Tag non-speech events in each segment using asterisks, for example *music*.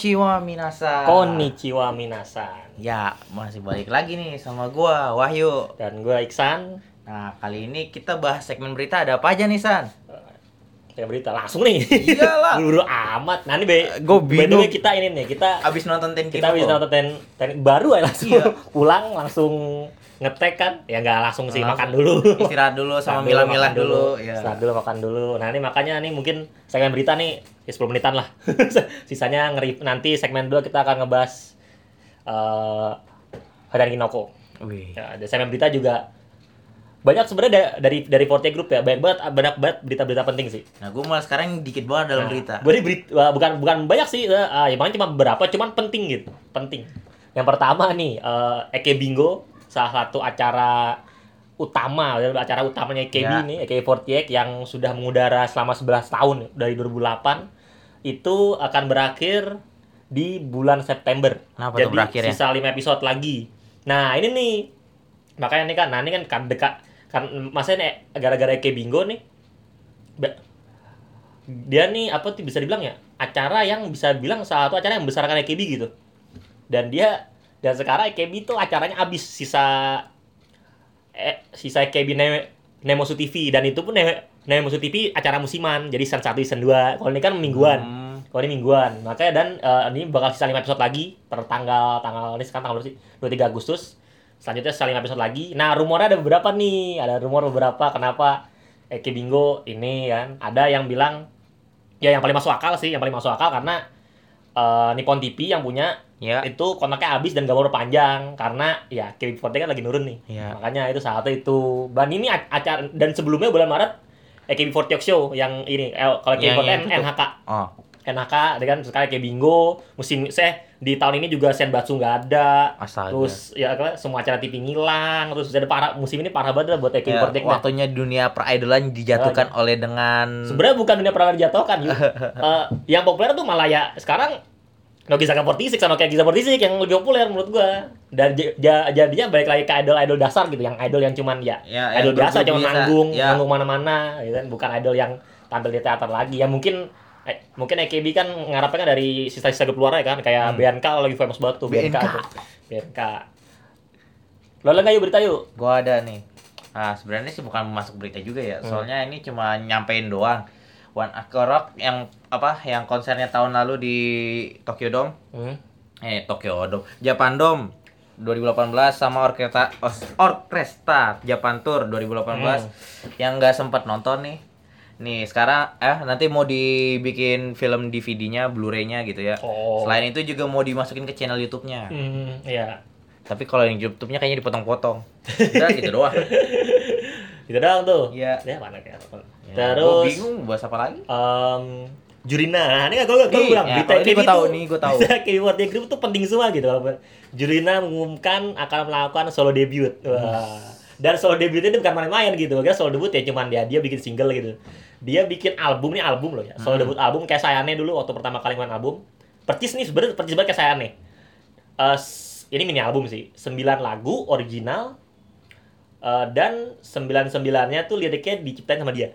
Konnichiwa minasan. Konnichiwa minasan. Ya, masih balik lagi nih sama gua Wahyu. Dan gue Iksan. Nah, kali ini kita bahas segmen berita ada apa aja nih, San? Kayak berita langsung nih. Iyalah. *laughs* Buru amat. Nah, ini be, Gua by the bingung. kita ini nih, kita Abis nonton Tenki kita bisa nonton ten, ten- baru ya langsung Iya. *laughs* pulang langsung ngetek kan ya nggak langsung sih Langsung. makan dulu Istirahat dulu sama dulu, milah-milah makan dulu. Ya. Istirahat dulu makan dulu nah ini makanya nih mungkin segmen berita nih ya 10 menitan lah *laughs* sisanya ngeri nanti segmen 2 kita akan ngebahas eh Hadan Kinoko Wih. ya, ada segmen berita juga banyak sebenarnya da- dari dari Forte Group ya banyak banget banyak banget berita-berita penting sih Nah, gua malah sekarang dikit banget dalam Nah, berita. Gue ini berit- wah, bukan bukan banyak sih, ah, ya paling cuma beberapa, cuman penting gitu, penting. Yang pertama nih, eh, Eke Bingo, salah satu acara utama, acara utamanya EKB Ya. nih, EKB48 yang sudah mengudara selama 11 tahun dari 2008 itu akan berakhir di bulan September. Kenapa Jadi berakhir ya? sisa 5 episode lagi. Nah, ini nih makanya nih kan, nah ini kan kan dekat kan maksudnya nih, gara-gara EKB Bingo nih dia nih apa tuh bisa dibilang ya acara yang bisa bilang salah satu acara yang membesarkan EKB gitu dan dia dan sekarang EKB tuh acaranya habis sisa eh, sisa EKB Ne- Nemosu TV dan itu pun Ne- Nemosu TV acara musiman. Jadi season 1 season 2 kalau ini kan mingguan. Hmm. kalau ini mingguan. Makanya dan eh, ini bakal sisa 5 episode lagi. Per tanggal tanggal ini sekarang tanggal berapa sih? 23 Agustus. Selanjutnya sisa 5 episode lagi. Nah rumornya ada beberapa nih. Ada rumor beberapa kenapa Eki Bingo ini kan? Ada yang bilang ya yang paling masuk akal sih yang paling masuk akal karena eh, Nippon TV yang punya Ya. itu kontraknya habis dan gak mau panjang karena ya Kevin Forte kan lagi nurun nih. Iya. makanya itu salah satu itu. Dan ini ac- acara dan sebelumnya bulan Maret eh, Kevin Forte Talk Show yang ini eh, kalau Yang- Kevin Forte yang itu tuh. NHK Oh. NHK dengan sekarang kayak bingo musim saya di tahun ini juga Senbatsu nggak ada Astaga. terus ya semua acara TV ngilang terus ada parah musim ini parah banget lah buat Kevin Ya, Forte nah. waktunya dunia peridolan dijatuhkan oleh dengan sebenarnya bukan dunia pernah dijatuhkan Yu. *laughs* Eh, yang populer tuh malah ya sekarang Nogizaka 46 sama kayak Giza 46 yang lebih populer menurut gua dan jadinya balik lagi ke idol-idol dasar gitu yang idol yang cuman ya, Ya, idol biasa grup cuma biasa. manggung Ya. manggung mana-mana gitu kan bukan idol yang tampil di teater lagi ya mungkin eh, mungkin AKB kan ngarapnya kan dari sisa-sisa grup luar ya kan kayak Hmm. BNK lagi famous banget tuh BNK, BNK. tuh. BNK lo nggak yuk berita yuk Gua ada nih. Ah, sebenarnya sih bukan masuk berita juga ya. Hmm. Soalnya ini cuma nyampein doang. One Ok Rock yang apa? Yang konsernya tahun lalu di Tokyo Dome. hmm. Eh, Tokyo Dome. Japan Dome 2018 sama Orkestra Orkestra Japan Tour 2018 yang nggak sempat nonton nih. Nih, sekarang eh nanti mau dibikin film DVD-nya, Blu-ray-nya gitu ya. Oh. Selain itu juga mau dimasukin ke channel YouTube-nya. Hmm, iya Tapi kalau yang YouTube-nya kayaknya dipotong-potong. Udah gitu doang. *laughs* gitu doang tuh. Iya. ya mana kayak Ya, gua terus bingung bahas apa lagi. Em, Jurina, nah ini gue gue bilang ya, berita ini gua tahu nih, gua tahu. berita keyword di grup tuh penting semua gitu. Kalau Jurina mengumumkan akan melakukan solo debut. Wah. Dan solo debut ini bukan main-main gitu. Kira solo debut ya cuman dia dia bikin single gitu. Dia bikin album nih album loh ya. Solo Hmm. debut album kayak Sayane dulu waktu pertama kali main album. Percis nih sebenarnya percis banget kayak Sayane. S- ini mini album sih. 9 lagu original eh, dan sembilan sembilannya tuh liriknya diciptain sama dia.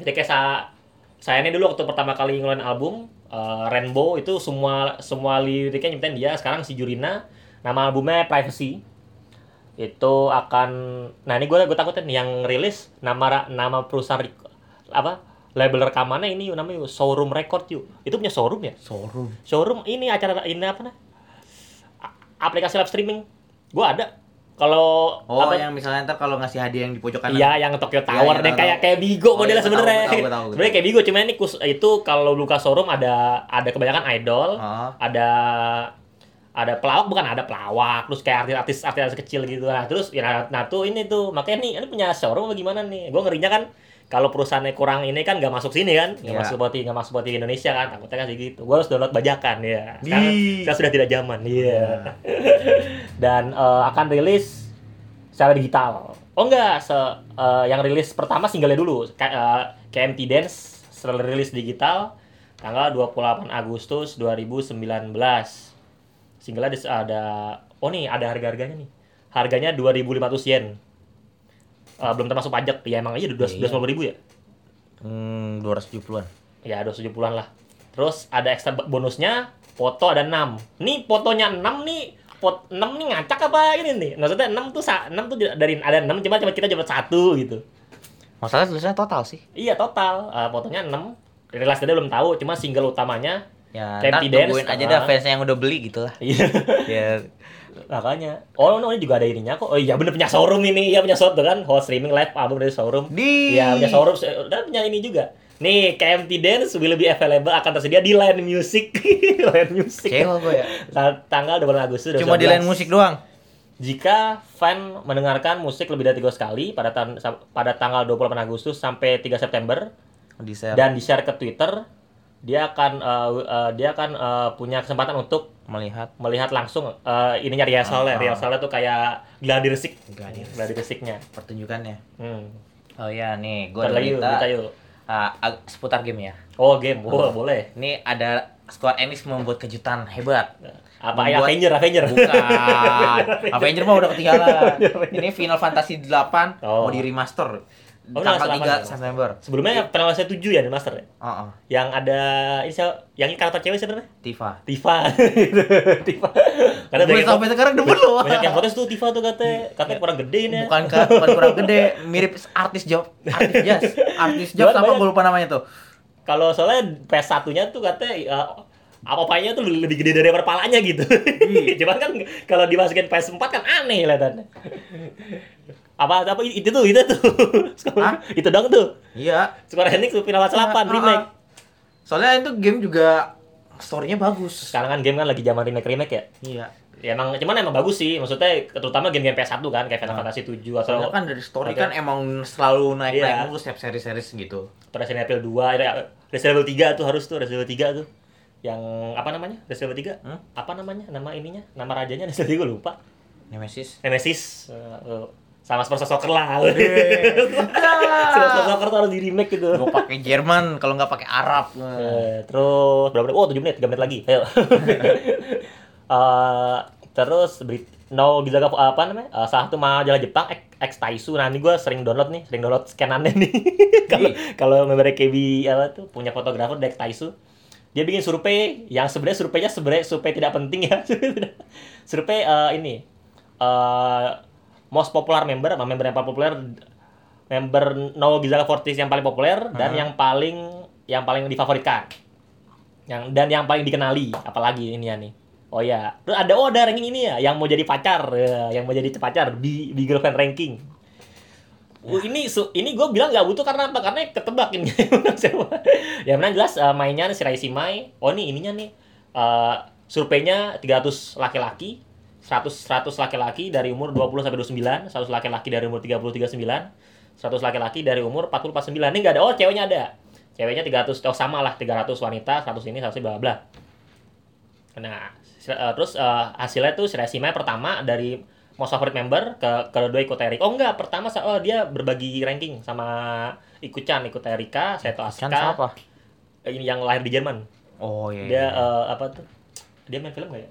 Jadi kayak sa saya ini dulu waktu pertama kali ngeluarin album eh, Rainbow itu semua semua liriknya nyiptain dia. Sekarang si Jurina nama albumnya Privacy. Itu akan nah ini gue gue takutin yang rilis nama nama perusahaan apa label rekamannya ini namanya showroom record yuk. Itu punya showroom ya? Showroom. showroom ini acara ini apa nah A- aplikasi live streaming. Gue ada kalau Oh, apa- yang misalnya ntar kalau ngasih hadiah yang di pojok kanan. Iya, yang Tokyo Tower iya, deh kayak kayak Bigo Oh, modelnya iya, tahu, sebenarnya. Sebenarnya kayak Bigo, cuma ini kus, itu kalau luka showroom ada ada kebanyakan idol, Oh. ada ada pelawak bukan ada pelawak, terus kayak artis-artis artis kecil gitu. Nah, terus ya nah, nah tuh ini tuh makanya nih ini punya showroom apa gimana nih? Gue ngerinya kan kalau perusahaannya kurang ini kan nggak masuk sini kan, nggak Iya. masuk buat nggak masuk buat di Indonesia kan, takutnya kan gitu. Gue harus download bajakan ya. Sekarang, Ih. sekarang sudah tidak zaman, iya. *laughs* Dan eh, akan rilis secara digital. Oh enggak, se eh, yang rilis pertama singlenya dulu, K- eh, KMT Dance setelah rilis digital tanggal 28 Agustus 2019. Singlenya ada oh nih ada harga-harganya nih. Harganya 2.500 yen. Eh, belum termasuk pajak. Ya emang aja Iya, 250 ribu ya. Hmm, 270-an. Ya 270-an lah. Terus ada ekstra bonusnya, foto ada 6. Nih fotonya 6 nih, pot 6 nih ngacak apa ini nih? Maksudnya 6 tuh 6 tuh dari ada 6 cuma cuma kita dapat satu gitu. Masalah tulisannya total sih. Iya total, Eh, fotonya 6. Rilis tadi belum tahu, cuma single utamanya. Ya, ntar aja ah. dah fans yang udah beli gitu lah. Iya. ya, Makanya. Oh, no, ini juga ada ininya kok. Oh iya bener punya showroom ini. Iya punya showroom tuh kan. Host streaming live album dari showroom. di Iya, punya showroom dan punya ini juga. Nih, KMT Dance will be available akan tersedia di Line Music. *laughs* Line Music. Kecewa gue ya. Tang- Tanggal 2 Agustus Cuma di 2019. lain musik doang. Jika fan mendengarkan musik lebih dari tiga kali pada tan- pada tanggal 28 Agustus sampai 3 September Di share. dan di-share ke Twitter, dia akan eh, eh, dia akan eh, punya kesempatan untuk melihat melihat langsung eh, ininya rehearsalnya. Ah. Rehearsalnya tuh kayak gladi resik. Gladi resik. Gladi resiknya. pertunjukannya. Hmm. Oh ya, nih gue ada lagi yuk, berita yuk. ah, ag- seputar game ya. Oh, game. Oh, boleh. Ini ada Square Enix membuat kejutan hebat. Apa Membuat- Avenger, Avenger. Bukan. *laughs* Avenger mah udah ketinggalan. Ini Final Fantasy 8 Oh. mau di remaster Oh, tanggal 3 selama- September. Sebelumnya Final Fantasy 7 ya di Master ya? Heeh. Yang ada ini siapa? Yang ini karakter cewek siapa namanya? Tifa. Tifa. *laughs* Tifa. Karena banyak, sampai sekarang demen *laughs* loh. banyak yang protes tuh Tifa tuh katanya katanya kurang gede ini. ya. Bukan ka- bukan kurang gede, mirip artis job, artis jazz. Artis job banyak- gue lupa namanya tuh. Kalau soalnya PS1-nya tuh katanya uh, apa-apanya tuh lebih gede dari kepalanya gitu. Iya. *laughs* Cuman kan kalau dimasukin PS4 kan aneh kelihatannya. apa apa itu tuh itu tuh. *laughs* Hah? itu dong tuh. Iya. Square Enix tuh Final Fantasy 8 Ah, remake. ah. Soalnya itu game juga story-nya bagus. Sekarang kan game kan lagi zaman remake remake ya. Iya. Ya emang cuman emang bagus sih. Maksudnya terutama game-game PS1 kan kayak Final Ah. Fantasy 7 atau Soalnya kan dari story kan emang selalu naik-naik Iya. mulu setiap seri-seri gitu. Resident Evil 2, ada Resident Evil 3 tuh harus tuh Resident Evil 3 tuh. Yang apa namanya? Resident Evil 3? Hmm? Apa namanya? Nama ininya? Nama rajanya Resident Evil gue lupa. Nemesis. Nemesis. Eh, sama Spurs Soccer lah. Spurs *laughs* Soccer tuh harus di remake gitu. Gue pakai Jerman kalau nggak pakai Arab. Eh, terus berapa menit? Oh, 7 menit, 3 menit lagi. Ayo. *laughs* Eh, terus beri No Gizaga apa namanya? Eh, salah satu majalah Jepang X, X Taisu. Nah, ini gue sering download nih, sering download scanannya nih. *laughs* Kalau kalau member KB apa tuh punya fotografer dari X Taisu. Dia bikin survei yang sebenarnya surveinya sebenarnya survei tidak penting ya. *laughs* survei eh, ini eh most popular member, apa member yang paling populer member No Gizaga Fortis yang paling populer dan Hmm. yang paling yang paling difavoritkan. Yang dan yang paling dikenali apalagi ini ya nih. Oh ya, terus ada oh ada ranking ini ya yang mau jadi pacar, ya, yang mau jadi pacar di di girlfriend ranking. Oh, ini ini gue bilang nggak butuh karena apa? Karena ketebak ini. *laughs* Ya menang jelas eh, mainnya si Raisi Mai. Oh ini ininya nih. eh, surveinya 300 laki-laki, 100 100 laki-laki dari umur 20 sampai 29, 100 laki-laki dari umur 30 39, 100 laki-laki dari umur 40 49. Ini nggak ada. Oh, ceweknya ada. Ceweknya 300 oh sama lah 300 wanita, 100 ini 100 bla bla. Nah, eh, terus eh, hasilnya tuh si Raisi Mai pertama dari most favorite member ke kedua ikut Erik. Oh enggak, pertama oh, dia berbagi ranking sama Ikuchan, ikut Erika, Seto Asuka. Kan siapa? Eh, Ini yang lahir di Jerman. Oh iya. Dia eh, apa tuh? Dia main film nggak ya?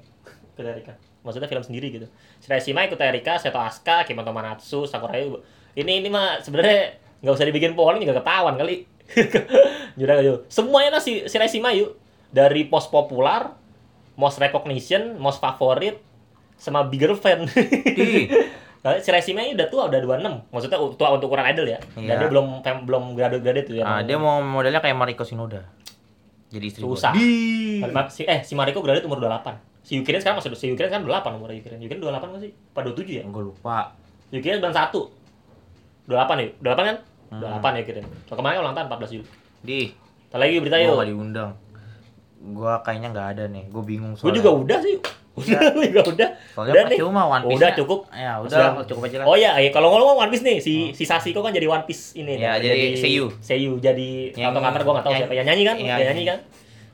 Ikut Erika. Maksudnya film sendiri gitu. Shirashima ikut Erika, Seto Asuka, Kimoto Manatsu, Sakurai. Ini ini mah sebenarnya nggak usah dibikin polling juga ketahuan kali. *laughs* Jujur aja. Semuanya nah si Shirashima yuk. Dari pos popular, most recognition, most favorite, sama bigger fan. *laughs* Di. Nah, si ini udah tua, udah 26. Maksudnya tua untuk ukuran idol ya. Dan Iya. dia belum fam- belum graduate-graduate tuh ya. Ah, dia mau modelnya kayak Mariko Shinoda. Jadi istri gua. Susah. Di. Si, eh si Mariko graduate umur 28. Si Yukirin sekarang masih si Yukirin kan 28 umur Yukirin. Yukirin 28 nggak sih? Apa 27 ya? Gue lupa. Yukirin 91. 28 ya? 28 kan? Hmm. 28 ya Yukirin. So, kemarin kan ulang tahun 14 Juli. Di. Ntar lagi berita Gue yuk. gak diundang. Gue kayaknya nggak ada nih. Gue bingung Gue soalnya. juga udah sih. Udah, *laughs* juga udah. Soalnya udah percuma One Piece. Udah cukup. Ya udah Sudah. cukup aja lah. Oh iya, kalau ngomong One Piece nih, si si Sasiko kan jadi One Piece ini. Iya, nih, jadi Seiyu. Seiyu jadi atau kantor gua nggak tahu siapa. Yang nyanyi kan? Yang nyanyi kan?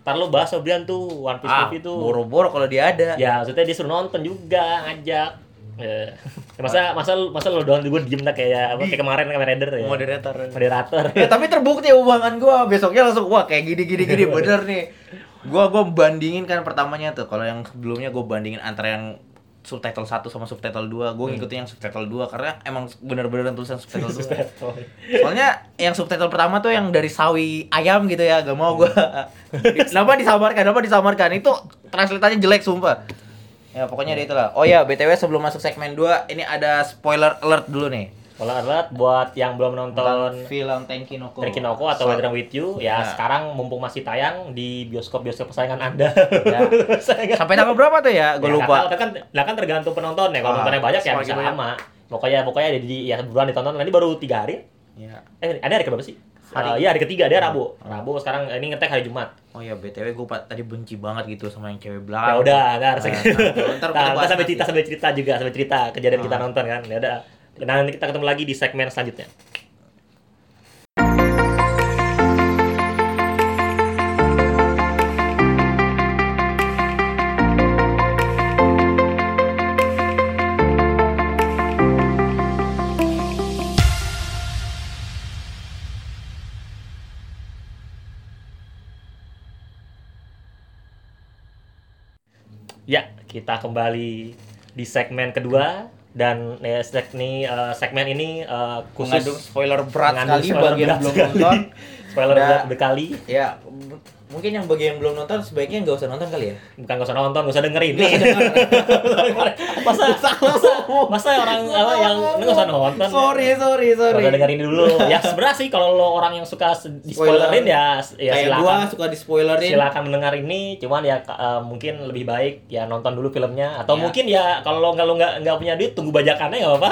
Ntar lu bahas Sobrian tuh One Piece ah, movie tuh. boro-boro kalau dia ada. Ya, maksudnya dia suruh nonton juga, ngajak. Eh, masa *laughs* masa masa lu doang gue diem dah kayak apa kayak kemarin kayak Raider ya. Moderator. Moderator. ya tapi terbukti hubungan gue besoknya langsung wah kayak gini gini gini *laughs* bener nih gue gua bandingin kan pertamanya tuh. Kalau yang sebelumnya gue bandingin antara yang subtitle 1 sama subtitle 2 gue ngikutin yang subtitle 2 karena emang bener-bener tulisan subtitle 2 soalnya yang subtitle pertama tuh yang dari sawi ayam gitu ya gak mau gue *laughs* kenapa disamarkan? Kenapa disamarkan? Itu translatannya jelek sumpah. Ya pokoknya dia itulah. Oh ya btw sebelum masuk segmen 2 ini ada spoiler alert dulu nih Kalau alert buat yang belum nonton film Tenkinoko Tenkinoko atau So- Weathering with You ya Nah. sekarang mumpung masih tayang di bioskop-bioskop kesayangan Anda. Ya. *laughs* Sampai tanggal berapa tuh ya gue Ya, lupa Kan, kan, lah kan tergantung penonton ya. Kalau Ah, nontonnya banyak ya bisa banyak. lama. Pokoknya pokoknya di, di- ya buruan ditonton. Nanti baru tiga hari. ya Eh, ada hari keberapa sih? Hari- Eh, iya hari ketiga dia Rabu. Ah. Rabu sekarang ini ngetek hari Jumat. oh ya btw gue tadi benci banget gitu sama yang cewek Ya belakang udah, ntar, Nah, ntar, nah, kita sampai cerita sampai cerita juga sampai cerita kejadian kita Ah. nonton kan. Ya udah. Nanti kita ketemu lagi di segmen selanjutnya. Ya, kita kembali di segmen kedua dan ya, seg- ini, eh, segmen ini eh, khusus mengandung spoiler berat sekali spoiler bagi yang belum nonton spoiler berat berkali. ya mungkin yang bagi yang belum nonton sebaiknya nggak usah nonton kali ya Bukan gak usah nonton, gak usah dengerin. Nggak usah denger. *laughs* masa, masa, masa orang apa yang ini gak usah nonton. sorry sorry sorry usah dengerin dulu. *laughs* Ya sebenarnya sih kalau lo orang yang suka di spoilerin ya, ya kayak silakan. gua suka di spoilerin silakan mendengar ini cuman ya eh, mungkin lebih baik ya nonton dulu filmnya atau Ya. mungkin ya kalau lo nggak lo nggak nggak punya duit tunggu bajakannya nggak apa-apa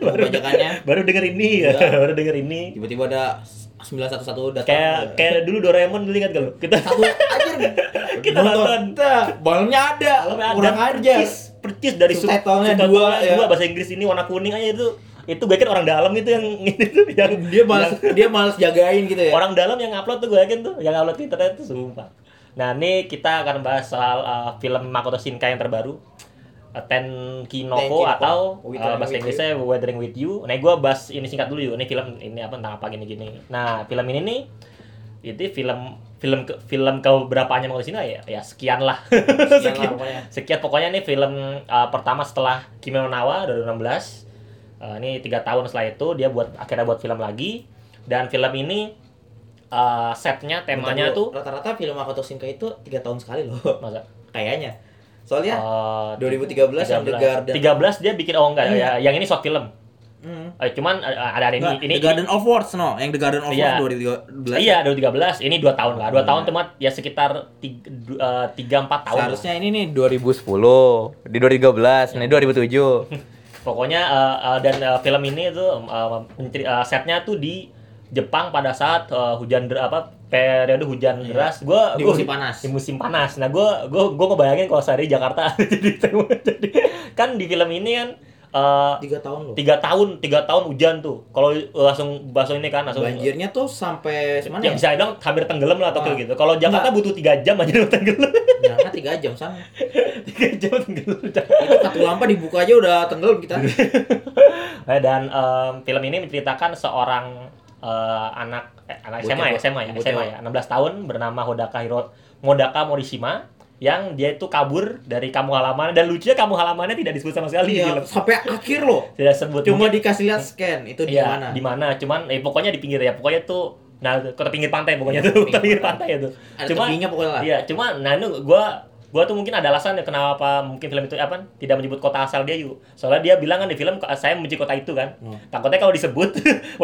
*laughs* bajakannya. baru denger ini Ya. baru denger ini tiba-tiba ada 911 datang kayak kayak dulu Doraemon dulu ingat gak lo kita satu *laughs* anjir. Kita nonton. Balonnya ada. Kurang ajar. Percis, percis dari sub- Subtitlenya dua, ya. dua bahasa Inggris ini warna kuning aja itu. Itu gue yakin orang dalam itu yang *laughs* itu yang dia malas dia malas jagain gitu ya. Orang dalam yang upload tuh gue yakin tuh yang upload internet tuh sumpah. Nah ini kita akan bahas soal uh, film Makoto Shinkai yang terbaru Tenkinoko Tenkinoko. atau uh, bahasa with Inggrisnya Weathering with You. Nah gue bahas ini singkat dulu yuk. Ini film ini apa tentang apa gini-gini. Nah film ini nih itu film film ke film ke berapanya Makoto Shinkai ya ya sekian lah. Sekian lah *laughs* pokoknya. sekian pokoknya ini film uh, pertama setelah Kimi no Nawa 2016 Uh, ini tiga tahun setelah itu dia buat akhirnya buat film lagi. Dan film ini uh, setnya temanya Bentar tuh rata-rata film Makoto Shinkai itu tiga tahun sekali loh. Masa? Kayaknya soalnya uh, 2013 yang The Garden 13 dia bikin oh enggak Hmm. ya yang ini short film Hmm. Eh, cuman uh, ada ada ini Nggak, ini The Garden of Words no yang The Garden of Iya. Words 2013 iya 2013 ini dua tahun lah dua Oh, tahun iya. cuma ya sekitar tiga, du- uh, tiga empat tahun lah. seharusnya ini nih 2010 di 2013 ini 2007 *laughs* Pokoknya uh, uh, dan uh, film ini tuh uh, uh, setnya tuh di Jepang pada saat uh, hujan der apa periode hujan Iya. deras. Gua Di gua- musim panas. Di musim panas. Nah, gua gua gua ngebayangin kalau saya *laughs* di Jakarta jadi jadi kan di film ini kan uh, tiga tahun loh tiga tahun tiga tahun hujan tuh kalau langsung langsung ini kan langsung banjirnya tuh sampai mana ya ya? bisa bilang hampir tenggelam lah atau Ah. gitu kalau Jakarta butuh tiga jam aja udah *laughs* tenggelam Jangan tiga jam sana. *laughs* tiga jam tenggelam Itu satu lampa dibuka aja udah tenggelam kita. Nah, dan em, film ini menceritakan seorang eh, anak eh, anak SMA ya. SMA ya, SMA ya, 16 tahun bernama Hodaka Hiro Modaka Morishima yang dia itu kabur dari kampung halaman dan lucunya kampung halamannya tidak disebut sama sekali di Iya, film. sampai akhir loh. *laughs* Tidak sebut. Cuma Mungkin- dikasih lihat scan itu di Iya, mana. Di mana? Cuman eh pokoknya di pinggir ya. Pokoknya tuh nah ke pinggir pantai pokoknya Iya, tuh, pinggir pinggir pantai. itu. Ada Cuma pokoknya lah. Iya, cuma nah itu gua gua tuh mungkin ada alasan ya kenapa mungkin film itu apa tidak menyebut kota asal dia yuk. Soalnya dia bilang kan di film saya membenci kota itu kan. Hmm. Takutnya kalau disebut *laughs*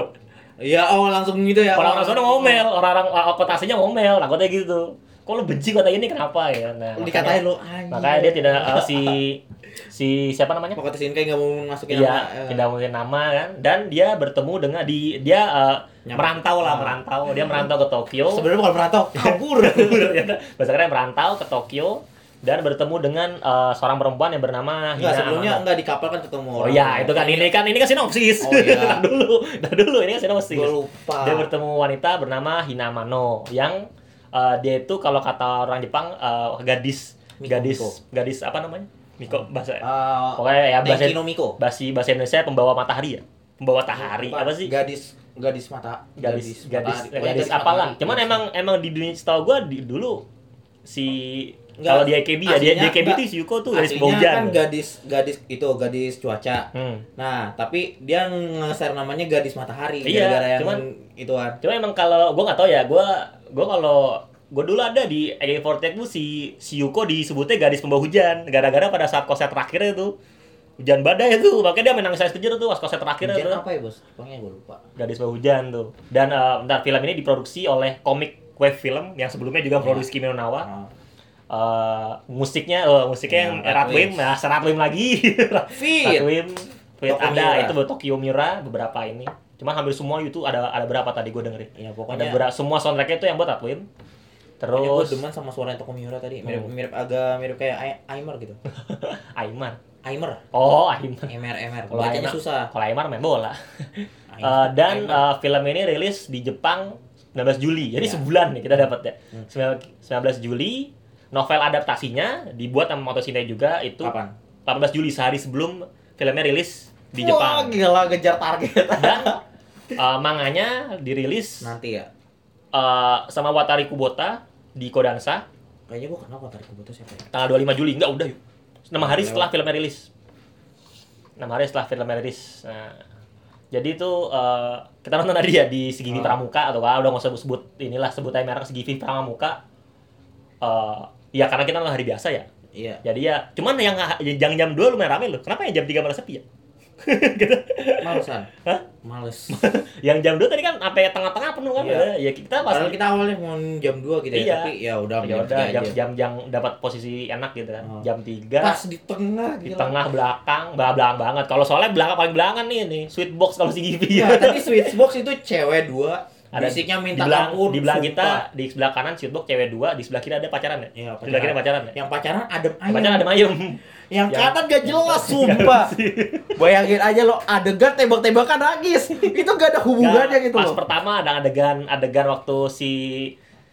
Iya, oh langsung gitu ya. orang-orang sana ngomel, orang-orang kota aslinya ngomel, takutnya gitu. Kok lu benci kota ini kenapa ya? Nah, Dikatain lu anjing. makanya dia tidak uh, si si siapa namanya? Makoto Shinkai nggak mau masukin Iya, nama. eh. tidak mungkin nama kan. Dan dia bertemu dengan di dia uh, Nyampe. merantau lah, Ah. merantau. Dia merantau ke Tokyo. Sebenarnya bukan merantau, *laughs* kabur. Ya, Bahasa kerennya merantau ke Tokyo dan bertemu dengan uh, seorang perempuan yang bernama Enggak, Hina sebelumnya Amano. enggak di kapal kan ketemu Oh orang. iya, itu kan ini kan ini kan sinopsis. Oh, iya. *laughs* Ntar dulu, ntar dulu ini kan sinopsis. Gua lupa. Dia bertemu wanita bernama Hinamano yang uh, dia itu kalau kata orang Jepang uh, gadis Miko, gadis Miko. gadis apa namanya? Miko bahasa Eh, Pokoknya ya bahasa Miko. bahasa bahasa Indonesia pembawa matahari ya. Pembawa matahari apa sih? Gadis gadis mata gadis gadis matahari. gadis, Pokoknya gadis apalah cuman emang emang di dunia setahu gua di dulu si Kalau di AKB ya, di, di aslinya AKB itu si Yuko tuh gadis hujan. kan gadis gadis itu gadis cuaca. Hmm. Nah, tapi dia nge-share namanya gadis matahari Iya, gara-gara yang cuman- ituan. Cuma emang kalau gua nggak tahu ya, gua gua kalau gua dulu ada di AK48 tuh si si Yuko disebutnya gadis pembawa hujan gara-gara pada saat konser terakhirnya tuh hujan badai itu makanya dia main nangis kejer tuh pas konser terakhirnya Hujan tuh apa ya, Bos? Pokoknya gue lupa. gadis pembawa hujan tuh dan eh, bentar film ini diproduksi oleh komik web film yang sebelumnya juga produksi Kimi no Nawa Nah, Eh, musiknya eh, musiknya Ya, yang Rat Ratwim Wim. nah Ratwim lagi. *laughs* Ratwim Fit Tokyo ada Miura. itu Tokyo Miura beberapa ini cuman hampir semua itu ada ada berapa tadi gue dengerin Ya, ada pokoknya berapa semua soundtracknya itu yang buat Ratwim Pokoknya gue terus demen sama suara Toko Miura tadi, mirip Hmm. mirip agak mirip kayak Ai- Aimer gitu. *laughs* Aiman Aimer, oh Aiman Emer Emer. Kalau Bacanya Aimer- susah. kalau Aiman main bola *laughs* Aimer. Eh, dan Aimer. eh, film ini rilis di Jepang 19 Juli jadi Iya. sebulan nih kita dapat ya Hmm. 19 Juli novel adaptasinya dibuat sama Motoshinkai juga itu kapan? 18 Juli sehari sebelum filmnya rilis di Wah, Jepang gila ngejar target. dan uh, manganya dirilis Nanti ya. uh, sama Watari Kubota di Kodansha Kayaknya gue kenal Watari Kuboto siapa ya? tanggal 25 Juli enggak udah yuk 6 hari Lewat. setelah filmnya rilis 6 hari setelah filmnya rilis nah jadi itu uh, kita nonton tadi ya di Sigivi Oh. Pramuka atau apa udah nggak usah sebut inilah sebut aja merek Sigivi Pramuka uh, ya karena kita hari biasa ya Iya. jadi ya cuman yang yang jam 2 lumayan rame loh kenapa yang jam 3 malah sepi ya *laughs* gitu. Malesan. Hah? Males. *laughs* yang jam 2 tadi kan sampai tengah-tengah penuh kan Iya. ya kita pas Padahal kita awalnya mau jam 2 gitu ya, Iya. tapi ya udah ya jam udah tiga jam jam jam dapat posisi enak gitu kan Oh. jam 3 Pas di tengah di gila. tengah belakang belakang banget kalau soalnya belakang paling belakang nih nih sweet box kalau si Givi Ya, tadi *laughs* Switchbox itu cewek dua, ada bisiknya di minta belah, ampun. di belah sumpah. kita di sebelah kanan sweet box cewek dua di sebelah kiri ada pacaran ya Iya, di sebelah kiri pacaran ya Yang pacaran adem ayem. pacaran ada mayem Yang Yang- kanan gak jelas sumpah. *laughs* Bayangin aja lo adegan tembak-tembakan nangis. itu gak ada hubungannya gitu pas loh. pertama ada adegan adegan waktu si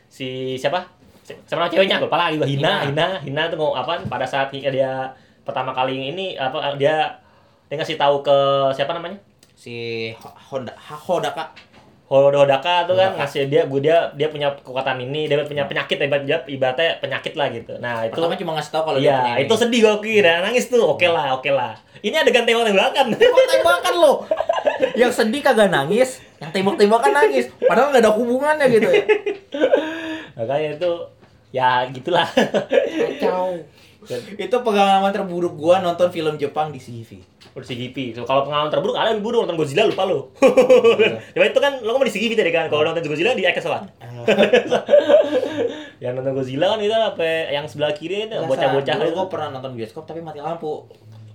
si siapa Si- siapa nama ceweknya lupa lagi gua Hina Hina Hina tuh ngomong apa pada saat dia pertama kali ini apa dia dia ngasih tahu ke siapa namanya Si Ho- Honda Ha- Hodaka. Hodaka tuh kan ngasih dia gue dia dia punya kekuatan ini dia punya penyakit ibarat ibaratnya penyakit lah gitu nah itu Pertama cuma ngasih tahu kalau dia punya iya ini. itu sedih gue kira nangis tuh oke lah oke lah ini adegan tembak tembakan tembak-tembakan lo. Yang sedih kagak nangis, yang tembak-tembakan nangis. Padahal gak ada hubungannya gitu ya. makanya itu ya gitulah Kacau. itu pengalaman terburuk gua nonton film Jepang di CGV. Udah CGV so, kalau pengalaman terburuk ada lebih buruk nonton Godzilla lupa lo *laughs* coba itu kan lo ngomong di CGV tadi kan kalau nonton Godzilla di XS lah yang nonton Godzilla kan itu apa yang sebelah kiri itu bocah-bocah itu. gua pernah nonton bioskop tapi mati lampu.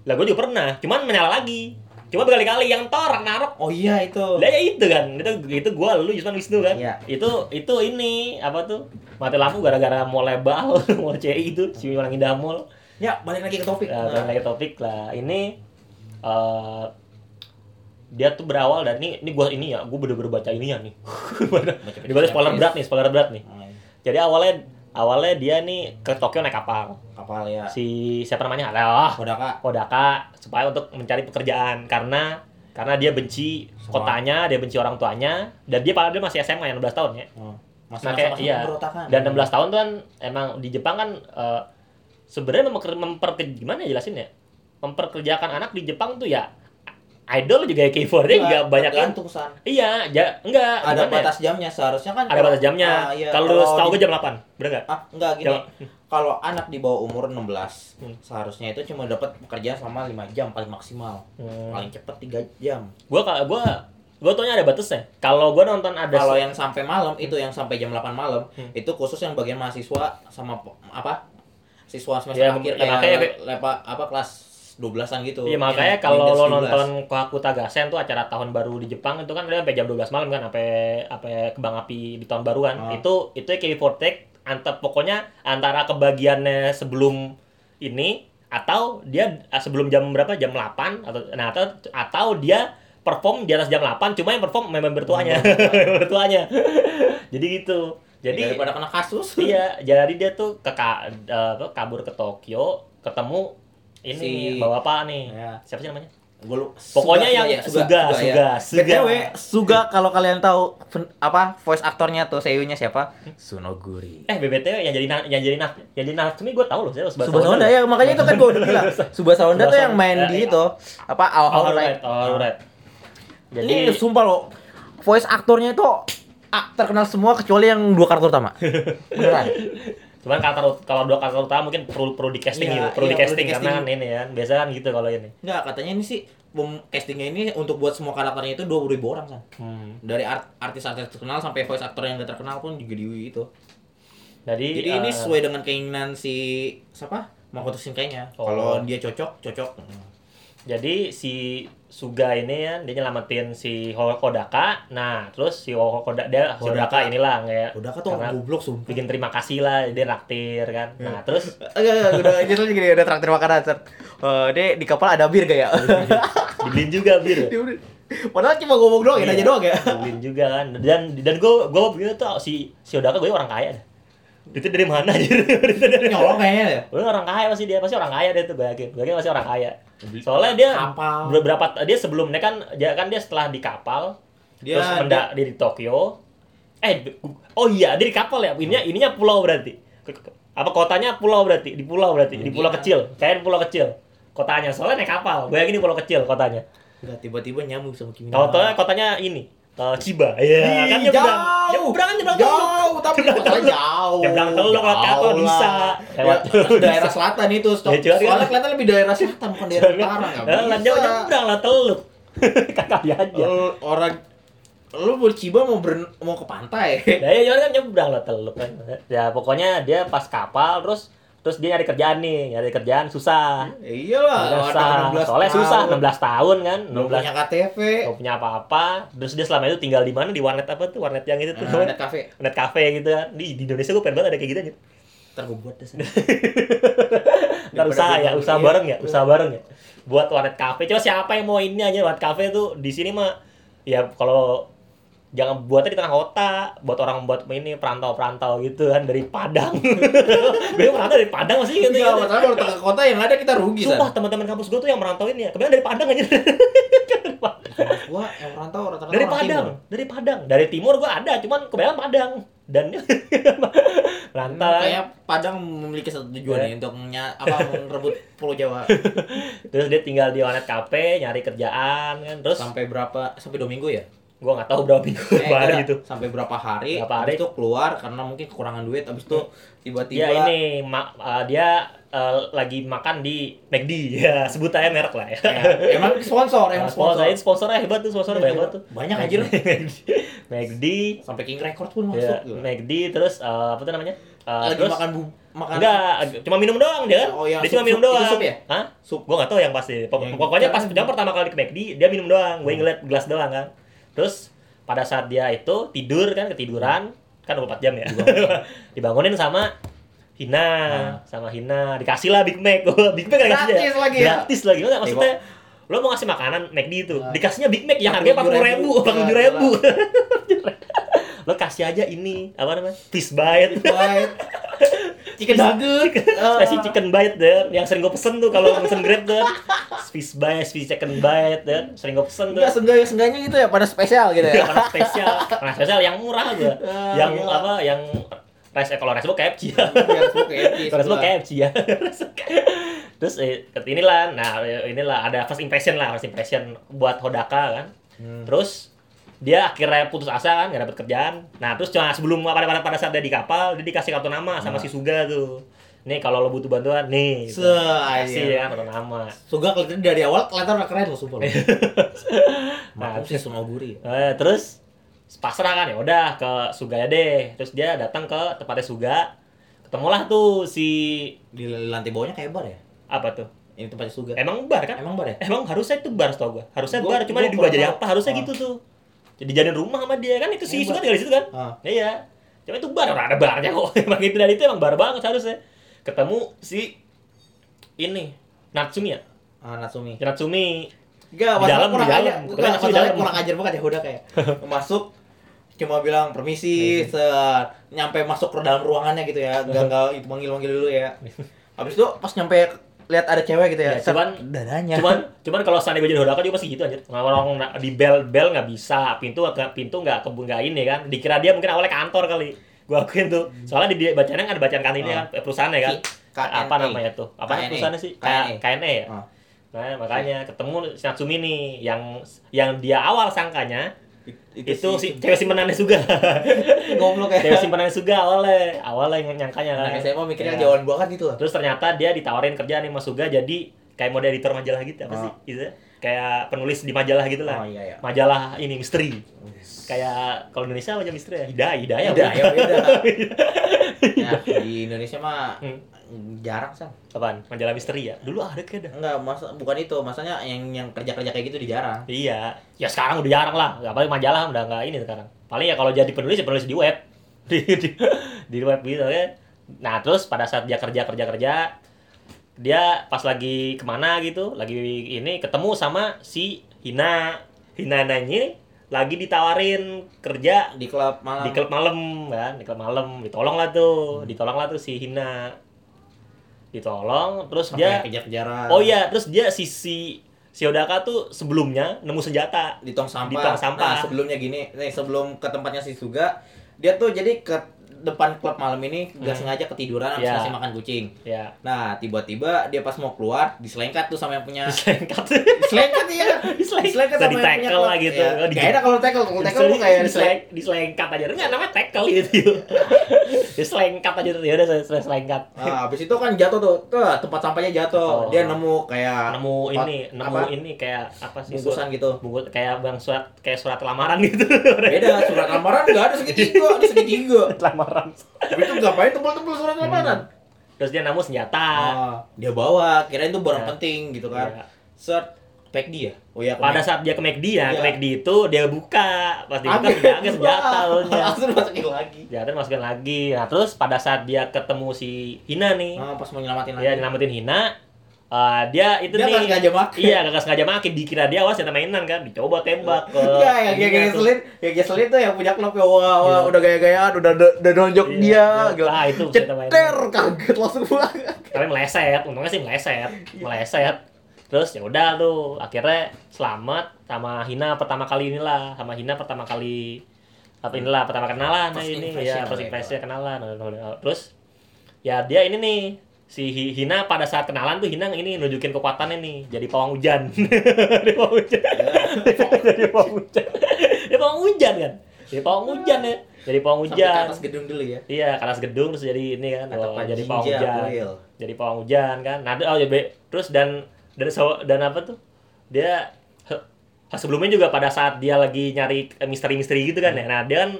lah gue juga pernah cuman menyala lagi. Cuma berkali-kali yang Thor Ragnarok. Oh iya itu. lah ya itu kan itu itu gue lu Yusman Wisnu kan. Iya. itu itu ini apa tuh mati lampu gara-gara mau lebal *laughs* mau CI itu si orang indah mall. Ya, balik lagi ke topik. Nah, balik lagi topik lah. Ini eh dia tuh berawal dari ini ini gua ini ya, gua bener-bener baca ini ya nih. Ini baca spoiler berat nih, spoiler berat nih. Nah, Jadi awalnya awalnya dia nih ke Tokyo naik kapal. kapal ya. Si siapa namanya? Ada Kodaka. Kodaka supaya untuk mencari pekerjaan karena karena dia benci Sama- kotanya, dia benci orang tuanya dan dia padahal dia masih SMA yang 16 tahun ya. Oh, Masih Nah, kayak- iya. Dan 16 tahun tuh kan emang di Jepang kan eh, sebenarnya memper, memperke gimana ya jelasin ya? Memperkerjakan anak di Jepang tuh ya idol juga kayak keyboardnya juga banyak kan. Iya, ja, enggak Ada gimana ya? batas jamnya seharusnya kan. Ada kalau- batas jamnya. Ah, iya, Kalau lu setahu gue jam 8. Bener enggak? Ah, enggak gini. Jam- *laughs* Kalau anak di bawah umur 16, Hmm. seharusnya itu cuma dapat pekerjaan selama 5 jam paling maksimal. Hmm. Paling cepet 3 jam. Gua gua gua taunya ada batasnya. Kalau gua nonton ada Kalau yang sampai malam itu yang sampai jam 8 malam, Hmm. itu khusus yang bagian mahasiswa sama apa? Siswa semester Ya, akhir ya, kayak lepa- apa kelas 12-an gitu. Iya makanya Yang kalau lo 12. nonton Kohaku Tagasen tuh acara tahun baru di Jepang itu kan dia sampai jam 12 malam kan sampai sampai kembang api di tahun baru kan. Ah. Itu itu kayak Vortex antara pokoknya antara kebagiannya sebelum ini atau dia eh, sebelum jam berapa jam 8 atau nah atau, atau dia perform di atas jam 8 cuma yang perform member tuanya member tuanya jadi gitu jadi daripada kena kasus. Iya, jadi dia tuh ke ka- eh, apa, kabur ke Tokyo, ketemu ini Si- bawa apa nih? Ya. Siapa sih namanya? Gua lu- Pokoknya yang ya, Suga, Suga, ya. Suga. BTW, Suga kalau kalian tahu apa voice aktornya tuh seiyunya siapa? Sunoguri. Eh BBT yang jadi yang jadi na- yang jadi Natsumi gue tahu loh saya Subasa Honda ya, makanya itu kan gue udah bilang. *laughs* Subasa Honda tuh yang main di ya. itu apa All All right, all right. Jadi Ini sumpah loh, voice aktornya itu ah, terkenal semua kecuali yang dua karakter utama. *laughs* Beneran. Cuman karakter kalau dua karakter utama mungkin perlu perlu di casting Iya, gitu, perlu iya, di perlu casting di-casting. karena kan ini ya. Biasa kan gitu kalau ini. Enggak, katanya ini sih castingnya ini untuk buat semua karakternya itu 20 ribu orang kan. Hmm. Dari art- artis-artis terkenal sampai voice aktor yang gak terkenal pun juga di itu. Jadi, Jadi ini eh, sesuai dengan keinginan si siapa? Makoto Shinkainya. Oh. Kalau dia cocok, cocok. Jadi si Suga ini ya dia nyelamatin si Hodaka. Nah, terus si Hodaka dia si Hodaka. Hodaka inilah kayak Udah kata karena goblok sumpah. bikin terima kasih lah dia naktir kan. Iya. Nah, terus *laughs* Enggak, enggak, udah gitu gini, udah traktir makanan. Eh, dia di kapal ada bir gak ya? dibeliin juga bir. *laughs* Padahal cuma ngomong doang, ya, Iya, doang ya. Dibeliin juga kan. Dan dan gue gue begitu tuh si si Hodaka gue orang kaya Itu dari mana aja? Nyolong kayaknya ya. Orang kaya pasti dia, pasti orang kaya dia tuh gue yakin. Gue yakin pasti orang kaya. Soalnya dia Kapal. beberapa dia sebelumnya kan dia kan dia setelah di kapal Dia terus mendak dia di Tokyo. Eh oh iya dia di kapal ya. Ininya ininya pulau berarti. Apa kotanya pulau berarti? Di pulau berarti. Di pulau kecil. Kayak pulau kecil. Kotanya soalnya naik kapal. Gue yakin di pulau kecil kotanya. Enggak tiba-tiba nyambung sama Kimi. Kotanya kotanya ini. Eh, Chiba. Iya, kan nyebrang. Nyebrang kan nyebrang teluk. *laughs* Jauh, tapi kotanya jauh. Nyebrang teluk lewat kapal Jauh bisa. Lewat- Ya, daerah selatan itu. Stop. Ya, Soalnya kelihatan lebih daerah selatan bukan daerah *laughs* utara enggak Eh, bisa. nyebrang lah teluk. *laughs* Kakak aja. Orang lu mau Ciba mau beren, mau ke pantai. Ya ya jangan kan nyebrang lah teluk kan. Ya pokoknya dia pas kapal terus terus dia nyari kerjaan nih, nyari kerjaan susah. Ya iyalah, Susah. orang 16 Soalnya susah 16 tahun kan, Belum 16 punya KTP. Gak punya apa-apa. Terus dia selama itu tinggal di mana? Di warnet apa tuh? Warnet yang itu tuh. Nah, net cafe. Warnet cafe gitu kan. Di, di Indonesia gue pengen banget ada kayak gitu aja. Ntar gue buat deh. sana. *laughs* Ntar usaha ya, usaha bareng ya, iya. usaha bareng ya. Buat warnet cafe. Coba siapa yang mau ini aja warnet cafe tuh di sini mah ya kalau jangan buatnya di tengah kota, buat orang buat ini perantau-perantau gitu kan dari Padang. *laughs* Gue merantau dari Padang masih gitu ya. masalah kalau tengah kota yang ada kita rugi Sumpah teman-teman kampus gue tuh yang merantauin ya, kebanyakan dari Padang aja. *laughs* Gua yang rantau rata-rata dari Padang, timur. dari Padang, dari timur gue ada, cuman kebanyakan Padang dan *laughs* merantau. kan. Kayak Padang memiliki satu tujuan Ya. nih untuk apa merebut Pulau Jawa. Terus dia tinggal di warnet cafe, nyari kerjaan kan, terus Sampai berapa? Sampai dua minggu ya? Gue nggak tahu berapa minggu Eh, enggak. gitu. Sampai berapa hari? Berapa hari? Itu keluar karena mungkin kekurangan duit. Habis itu tiba-tiba Dia ini ma- uh, dia uh, lagi makan di McD *laughs* ya sebut aja merek lah ya. Ya, emang sponsor, emang *laughs* sponsor. sponsornya sponsornya hebat tuh sponsornya banyak banget tuh. Banyak anjir. *laughs* McD, Sampai King Record pun ya, masuk. gitu. McD terus uh, apa tuh namanya? Uh, Lagi terus makan bu makan enggak cuma minum doang dia kan? Oh, yang dia cuma minum doang. itu sup ya? Hah? sup. Gua nggak tahu yang pasti. Yang- Pokoknya pas yang- yang pertama kali ke McD dia minum doang. Gue ngeliat gelas doang kan. Terus pada saat dia itu tidur kan ketiduran kan 24 jam ya. Dibangunin *laughs* sama Hina, Nah. sama Hina dikasih lah Big Mac. *laughs* Big Mac dikasih Gratis lagi ya? Gratis lagi. Nggak, maksudnya lo mau ngasih makanan McD itu, Nah. dikasihnya Big Mac yang harganya 40 ribu, 40.000. 40 ribu. *laughs* lo kasih aja ini apa namanya fish bite Bite. Chicken nugget. Ah. spesies chicken bite deh yang sering gue pesen tuh kalau pesen grab tuh fish bite fish chicken bite deh sering gue pesen tuh Enggak seenggaknya seenggaknya gitu ya pada spesial gitu ya. karena spesial karena spesial yang murah gue Ah, yang gila. apa yang rice eh, kalau rice book KFC ya kayak gitu. rice book KFC ya *laughs* terus eh, inilah nah inilah ada first impression lah first impression buat Hodaka kan Hmm. terus dia akhirnya putus asa kan nggak dapet kerjaan nah terus cuma sebelum pada pada pada saat dia di kapal dia dikasih kartu nama sama Nah. si Suga tuh nih kalau lo butuh bantuan nih gitu. Se kasih aja. ya kartu nama Suga kelihatan dari awal kelihatan udah keren loh sumpah. loh. *laughs* Nah, sih Sunoguri. Eh, terus pasrah kan ya udah ke Suga deh terus dia datang ke tempatnya Suga ketemulah tuh si Di lantai bawahnya kayak bar ya? apa tuh Ini tempatnya Suga. emang bar kan Emang bar ya? emang harusnya itu bar tau gua harusnya Gua- bar cuma dia diubah jadi apa harusnya Ah. gitu tuh jadi jadiin rumah sama dia kan itu si Hebat. Suga tinggal di situ kan Ah. iya cuma itu bar orang ada barnya kok *laughs* emang itu dari itu emang bar banget harusnya ketemu si ini Natsumi ya Ah, Natsumi. Natsumi Enggak, Di dalam, kurang di dalam. ajar. Pokoknya Enggak, masalahnya kurang ajar banget ya udah kayak *laughs* masuk cuma bilang permisi set nyampe masuk ke dalam ruangannya gitu ya enggak enggak *laughs* itu manggil manggil dulu ya habis itu pas nyampe lihat ada cewek gitu ya. Ya, cuman- dadanya. cuman cuman kalau seandainya gue jadi Hodaka juga pasti gitu orang na- di bel bel nggak bisa pintu pintu nggak kebu nggak ini kan dikira dia mungkin awalnya kantor kali gue akuin tuh soalnya di kan ada bacaan kantinnya Oh. kan eh, perusahaannya kan KNA. apa namanya tuh apa KNA. perusahaannya sih KNA. K- KNA ya Oh. nah makanya ketemu si Natsumi nih yang yang dia awal sangkanya itu, si cewek simpenannya juga goblok ya. cewek simpenannya juga awalnya awalnya yang nyangkanya kan Anak SMA mikirnya Ya. jauhan banget gitu loh. Terus ternyata dia ditawarin kerja nih Mas Suga jadi kayak model editor majalah gitu apa Oh. sih? Gitu. ya? Kayak penulis di majalah gitu lah. Oh iya iya. Majalah ini misteri. Kayak kalau Indonesia aja misteri ya? Hidayah, hidayah. Bukan? *laughs* ya. Ya, *laughs* di Indonesia mah Hmm. jarang sih. Apaan? Majalah misteri ya? Dulu ada kayak dah. Enggak, mas bukan itu. Masanya yang yang kerja-kerja kayak gitu di jarang. Iya. Ya sekarang udah jarang lah. Gak paling majalah udah nggak ini sekarang. Paling ya kalau jadi penulis ya penulis di web. *laughs* di, di, di web gitu kan. Nah terus pada saat dia kerja kerja kerja dia pas lagi ke mana gitu lagi ini ketemu sama si Hina Hina nanya lagi ditawarin kerja Di klub malam. di klub malam kan di klub malam ditolong lah tuh ditolong lah tuh si Hina ditolong terus Sampai dia kejar-kejaran. oh iya terus dia si si si Odaka tuh sebelumnya nemu senjata di tong sampah. Di tong sampah. Nah, sebelumnya gini, nih sebelum ke tempatnya si Suga, dia tuh jadi ke depan klub malam ini nggak Hmm. sengaja ketiduran habis Ya. ngasih makan kucing. ya Nah, tiba-tiba dia pas mau keluar diselengkat tuh sama yang punya diselengkat diselengkat iya. *laughs* Diselengkat. Sama yang punya lah gitu. Ya. Oh, Gak enak kalau tackle, kalau tackle tuh kayak diseleng. diseleng, diselengkat aja enggak namanya tackle gitu *laughs* diselengkat aja tuh ya udah saya selengkat Nah, habis itu kan jatuh tuh, tuh tempat sampahnya jatuh. Oh. Dia nemu kayak nemu ini nemu apa? ini kayak apa sih bungkusan gitu. bungkus kayak bang surat kayak surat lamaran gitu Beda, surat lamaran nggak ada segitiga, ada segitiga. lamaran Itu ngapain tebel-tebel surat lamaran? terus dia nemu senjata Ah, dia bawa, kirain itu barang Ya. penting gitu kan. Iya. Set, pack dia. Oh iya, pada saat dia ke McD ya, ke Iya. McD itu dia buka pas dia buka Ambil. senjata senjata awalnya *laughs* Langsung masukin lagi. senjata masukin lagi nah terus pada saat dia ketemu si Hina nih Ah, pas mau nyelamatin lagi. dia nyelamatin Hina eh, dia itu Dia nih sengaja make. iya nggak sengaja make dikira dia awas senjata mainan kan dicoba tembak ke Iya, yang yang ininya tuh. ngeselin, yang ngeselin tuh yang punya klub ya wah, wah Iya. udah gaya-gayaan, udah udah, nonjok Iya, dia, iya. gitu. Ah, itu. Ceter, kaget langsung banget. tapi meleset untungnya sih meleset meleset terus ya udah tuh akhirnya selamat sama Hina pertama kali inilah sama Hina pertama kali apa inilah pertama kenalan nah ini ya first impression kenalan terus ya dia ini nih si Hi- Hina pada saat kenalan tuh Hina ini nunjukin kekuatannya nih *laughs* jadi pawang hujan jadi pawang hujan jadi pawang hujan jadi pawang hujan kan jadi pawang hujan ya jadi pawang Sampai ke hujan atas gedung dulu ya. Iya, ke atas gedung terus jadi ini kan, Kata oh, jadi pawang hujan. Will. Jadi pawang hujan kan. Nah, oh ya be- terus dan dan dan apa tuh? Dia sebelumnya juga pada saat dia lagi nyari eh, misteri-misteri gitu kan ya. Nah, dia kan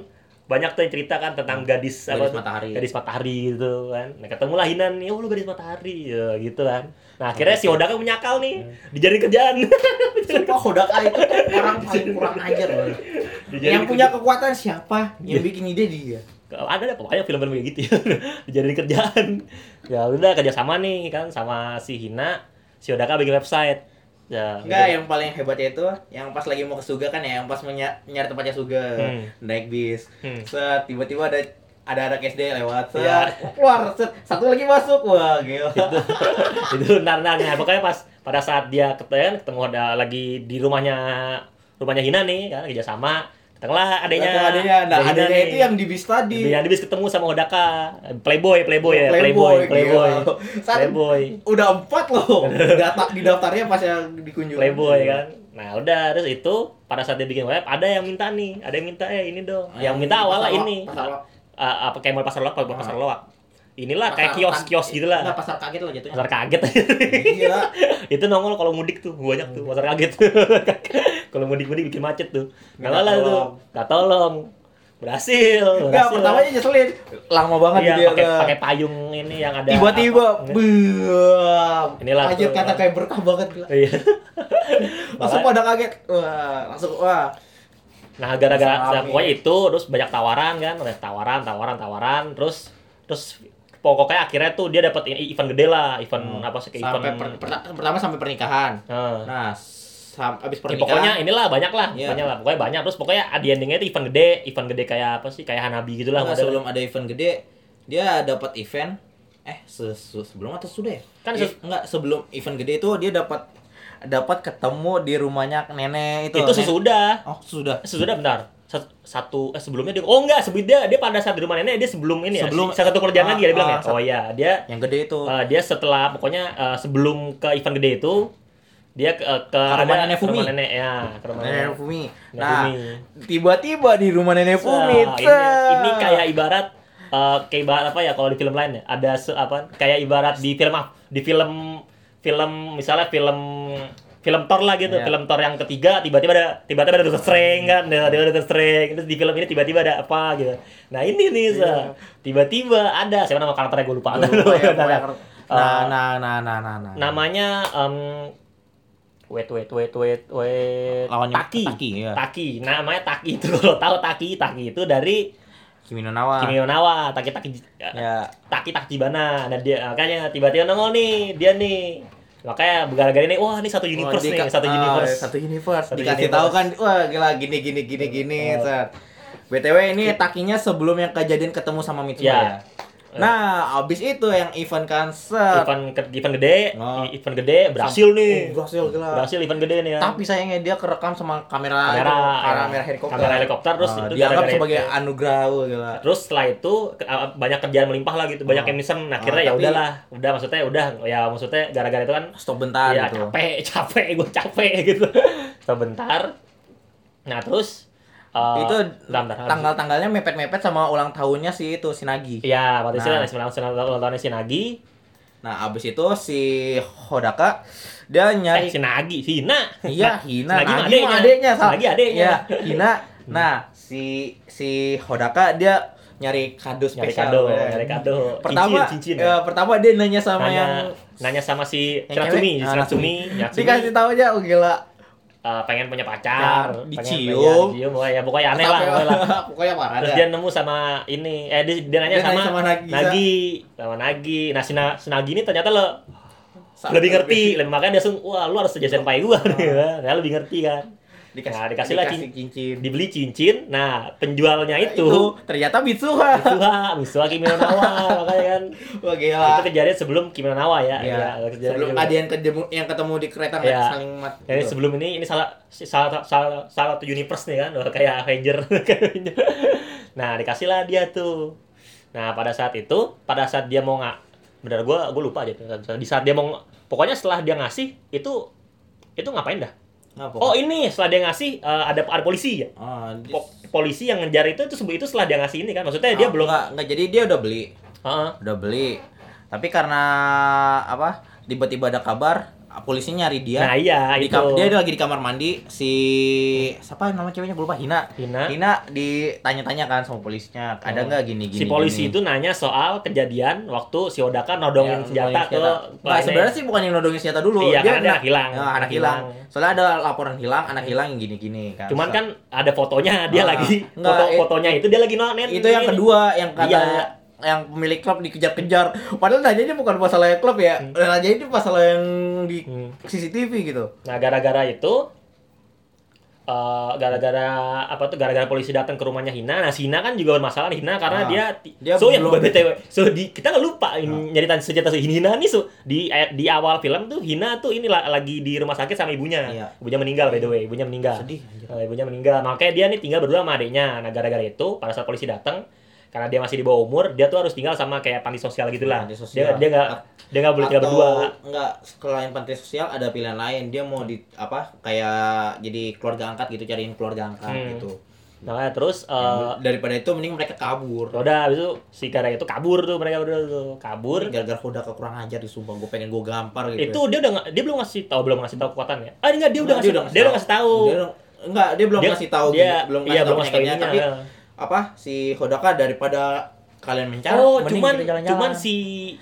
banyak tuh yang cerita kan tentang gadis, apa Gadis tuh? matahari. Gadis matahari gitu kan. Nah, ketemulah Hinan nih, oh lu gadis matahari ya, gitu kan. Nah, akhirnya si Odaka menyakal nih, dijadiin kerjaan. Sumpah Hodaka itu orang paling kurang ajar loh. Yang punya kekuatan siapa? Yang bikin ide dia. ada ada pokoknya film-film kayak gitu ya *laughs* dijadiin kerjaan ya udah kerjasama nih kan sama si Hina si Odaka bikin website ya Enggak, gitu. yang paling hebatnya itu yang pas lagi mau ke Suga kan ya, yang pas ny- nyari tempatnya Suga, Hmm. naik bis. Hmm. Set, tiba-tiba ada ada anak SD lewat, set, Iya. keluar, set, satu lagi masuk, wah gila. itu *laughs* ntar-narnya pokoknya pas pada saat dia ketemu ketemu ada lagi di rumahnya rumahnya Hina nih kan kerjasama ketemulah adanya Kata adanya, nah adanya nih. itu yang di bis tadi. Yang di bis ketemu sama Odaka playboy playboy ya Playboy, playboy playboy gila. Saat- playboy Udah empat loh, *laughs* data di daftarnya pas yang dikunjungi. playboy kan nah udah terus itu pada saat dia bikin web ada yang minta nih ada yang minta eh ini dong Ah, yang minta awalnya pasar- ini pasar lo- Ah, apa kayak mau pasar loak Ah. pasar loak inilah pasar kayak kios kaget. kios gitu lah Enggak, pasar kaget lah jatuhnya. pasar kaget Iya. *laughs* itu nongol kalau mudik tuh banyak tuh pasar kaget *laughs* kalau mudik mudik bikin macet tuh. Nggak lah tuh. nggak tolong. Berhasil berhasil. pertamanya nyeselin. Lama banget iya dia pakai payung ini yang ada tiba-tiba Inilah tuh. kata kayak berkah banget gila. iya. *laughs* Langsung pada kaget. Wah langsung wah. Nah, gara-gara pokoknya itu terus banyak tawaran kan, banyak tawaran, tawaran, tawaran, terus terus pokoknya akhirnya tuh dia dapat event gede lah, event apa sih kayak Hmm. sampai event per- perta- pertama sampai pernikahan. Nah, nah sam abis ya pernikahan pokoknya inilah banyak lah, Iya. banyak lah, pokoknya banyak terus pokoknya di endingnya itu event gede, event gede kayak apa sih kayak Hanabi gitu lah modelnya. sebelum ada event gede dia dapat event eh se- se- sebelum atau sudah ya? Kan Eh, ses- enggak sebelum event gede itu dia dapat dapat ketemu di rumahnya nenek itu. itu sesudah. Oh, sudah. Sesudah bentar. Sat- Satu eh sebelumnya dia Oh enggak, sebelum dia dia pada saat di rumah nenek dia sebelum ini ya. Sebelum- satu kerjaan ah, lagi dia bilang ah, ya. sat- Oh iya, dia Yang gede itu. eh, dia setelah pokoknya eh, sebelum ke event gede itu dia ke, ke, rumah nenek ke rumah Fumi. nenek ya, ke rumah Nenek nenek. Fumi. Nah, Fumi. tiba-tiba di rumah nenek Fumi. Nah, ini, ini kayak ibarat eh, kayak ibarat apa ya kalau di film lain ya ada se, apa kayak ibarat di film apa di film film misalnya film film Thor lah gitu Iya. film Thor yang ketiga tiba-tiba ada tiba-tiba ada Doctor Strange kan ada ada Doctor Strange terus di film ini tiba-tiba ada apa gitu nah ini nih Sa. Iya. tiba-tiba ada siapa nama karakternya gue lupa Gua lupa ya, *laughs* Nah, eh, Nah, nah, nah, nah, nah, nah. namanya em, wait wait wait wait wait Lawannya Taki Taki, iya. Taki namanya Taki itu *laughs* kalau tahu Taki Taki itu dari Kimi no Nawa. Kimi no Nawa, Taki Taki Ya, Taki Takjibana. Nah dia makanya tiba-tiba nongol nih, dia nih. Makanya gara-gara ini wah ini satu universe Oh, nih, satu ah, universe. satu universe. Satu Dikasih universe. tahu kan, wah gila gini gini gini gini. Oh. BTW ini takinya sebelum yang kejadian ketemu sama Mitsuya. Ya. Ya. Nah, abis itu yang event kan set. Event event gede, Oh. event gede berhasil nih. Oh, berhasil gila. Berhasil event gede nih ya. Tapi sayangnya dia kerekam sama kamera Kamera, itu, ya. kamera helikopter. Kamera helikopter, terus Ah, itu dianggap sebagai itu. anugerah wah, gila. Terus setelah itu uh, banyak kerjaan melimpah lah gitu, banyak Oh. yang misen. Akhirnya Oh, ya udahlah, udah maksudnya udah ya maksudnya gara-gara itu kan Stop bentar ya gitu. capek, *laughs* capek, gue capek gitu. Sebentar. Nah terus uh, itu tanggal-tanggalnya mepet-mepet sama ulang tahunnya si itu si Nagi. Iya, waktu itu Nah. sembilan sembilan ulang tahunnya si Nagi. Nah, abis itu si Hodaka dia Eh, nyari si Nagi, si Hina. Iya, Hina. Nagi Nagi mah adeknya, Si. Nagi adeknya. Iya, Hina. *laughs* Nah, si si Hodaka dia nyari kado Nyari spesial. kado, ya. nyari kado. Pertama, cincin, cincin. ya, pertama dia nanya sama nanya, yang nanya sama si Shiratsumi, cewek. Ah, Shiratsumi. Dikasih tahu aja, oh gila. Eh, pengen punya pacar, Ya, pengen dicium. dicium, pokoknya, ya, pokoknya aneh lah, pokoknya lah. *laughs* pokoknya parah Terus dia nemu sama ini, eh dia, dia nanya Dia sama, sama Nagi, Nagi, sama Nagi. Nah si, Na- si Nagi ini ternyata lo Sampai- lebih ngerti, lebih makanya dia langsung, wah lu harus jadi senpai gua, *laughs* nih, ya lebih ngerti kan. Dikasih, Nah, dikasih lah dikasih cincin. Dibeli cincin, nah penjualnya itu, ternyata Mitsuha. Mitsuha, Mitsuha Kimi no Nawa, *laughs* makanya kan. Wah gila. Itu kejadian sebelum Kimi no Nawa ya. Iya. Ya, Sebelum ada yang ketemu yang ketemu di kereta Iya. saling mat. Jadi gitu. sebelum ini ini salah salah salah, salah satu universe nih kan, Wah, *laughs* kayak Avenger. *laughs* nah, dikasihlah dia tuh. Nah, pada saat itu, pada saat dia mau nggak benar gua gua lupa aja. Di saat dia mau pokoknya setelah dia ngasih itu itu ngapain dah? Apa? Oh, ini setelah dia ngasih eh, ada ada polisi ya. Ah, Po- polisi yang ngejar itu itu itu setelah dia ngasih ini kan. Maksudnya dia Ah, belum enggak, enggak jadi dia udah beli. Heeh. Udah beli. Tapi karena apa? Tiba-tiba ada kabar polisi nyari dia. Nah, iya di itu. kam- dia lagi di kamar mandi si siapa nama ceweknya gue lupa Hina. Hina. Hina ditanya-tanya kan sama polisinya, ada Oh. nggak gini gini. si polisi gini. itu nanya soal kejadian waktu si Odaka nodongin Ya, senjata, ke ke sebenarnya sih bukan yang nodongin senjata dulu. Iya, karena dia na- anak hilang. Ya, anak hilang. hilang. Soalnya ada laporan hilang, anak hilang yang gini-gini kan. Cuman So- kan ada fotonya dia Ah, lagi enggak, foto fotonya itu dia lagi nonet. itu yang kedua yang kata Iya. Yang pemilik klub dikejar-kejar padahal nanyanya bukan masalah yang klub ya Hmm. nanyanya itu masalah yang di Hmm. CCTV gitu Nah, gara-gara itu eh, gara-gara apa tuh gara-gara polisi datang ke rumahnya Hina. Nah, si Hina kan juga bermasalah Hina karena Ah, dia, dia so yang BTW. So di kita nggak lupa Ah. ini nyeritain senjata si Hina nih so di eh, di awal film tuh Hina tuh ini la- lagi di rumah sakit sama ibunya. Iya. Ibunya meninggal by the way, ibunya meninggal. sedih. Eh, ibunya meninggal. Makanya dia nih tinggal berdua sama adiknya. Nah, gara-gara itu pada saat polisi datang karena dia masih di bawah umur, dia tuh harus tinggal sama kayak panti sosial gitulah. Panti Dia sosial. dia nggak dia nggak boleh tinggal berdua. enggak selain panti sosial ada pilihan lain dia mau di apa kayak jadi keluarga angkat gitu cariin keluarga angkat Hmm. gitu Nah, terus eh daripada itu mending mereka kabur Udah, habis itu si gara itu kabur tuh mereka berdua tuh kabur. gara-gara udah kekurang ajar di sumpah gue pengen gue gampar gitu Itu dia udah nggak- dia belum ngasih tahu belum ngasih tahu kekuatannya. Ah enggak dia udah ngasih dia udah ngasih tahu. Dia udah- enggak dia belum Dia- ngasih tahu dia- gini- belum iya, ngasih tahu belum ngasih tahu tapi ya. Apa si Hodaka daripada kalian mencari Oh, cuman kita jalan-jalan. cuman si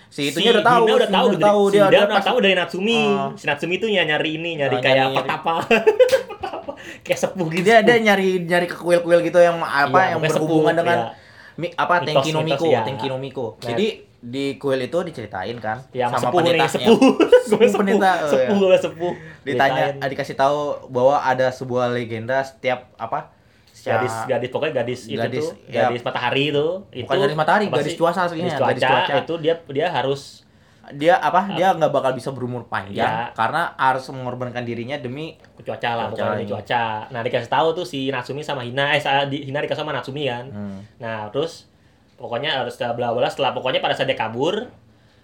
Si itunya udah tahu, Hina udah si tahu, udah tahu, si dia- udah pas- tahu dari Natsumi. Ah. Si Natsumi itu ya nyari ini, nyari Ah, kayak nyari- petapa. *laughs* petapa. kayak sepuh gitu. dia dia nyari nyari ke kuil-kuil gitu yang apa Iya, yang berhubungan sepuh, dengan iya. mi, apa Mitos- Tenki no mitos, Miko, iya. Tenki no Miko. Nah. Jadi di kuil itu diceritain kan Ya, sama sepuh nih, pendetanya. sepuh. *laughs* Sepuh sepuh. pendeta. oh, Sepuh, ya. gue sepuh. Ditanya dikasih tahu bahwa ada sebuah legenda setiap apa Secara- gadis gadis pokoknya gadis, itu Gadis, tuh ya. gadis matahari itu itu Bukan gadis matahari, gadis cuaca aslinya, gadis cuaca, gadis cuaca. itu dia dia harus dia apa? Dia nggak bakal bisa berumur panjang Ya. karena harus mengorbankan dirinya demi cuaca lah Cuaca pokoknya demi cuaca. Nah dikasih tahu tuh si Natsumi sama Hina eh di- Hina dikasih sama Natsumi kan. Hmm, nah terus pokoknya harus setelah bla bla setelah pokoknya pada saat dia kabur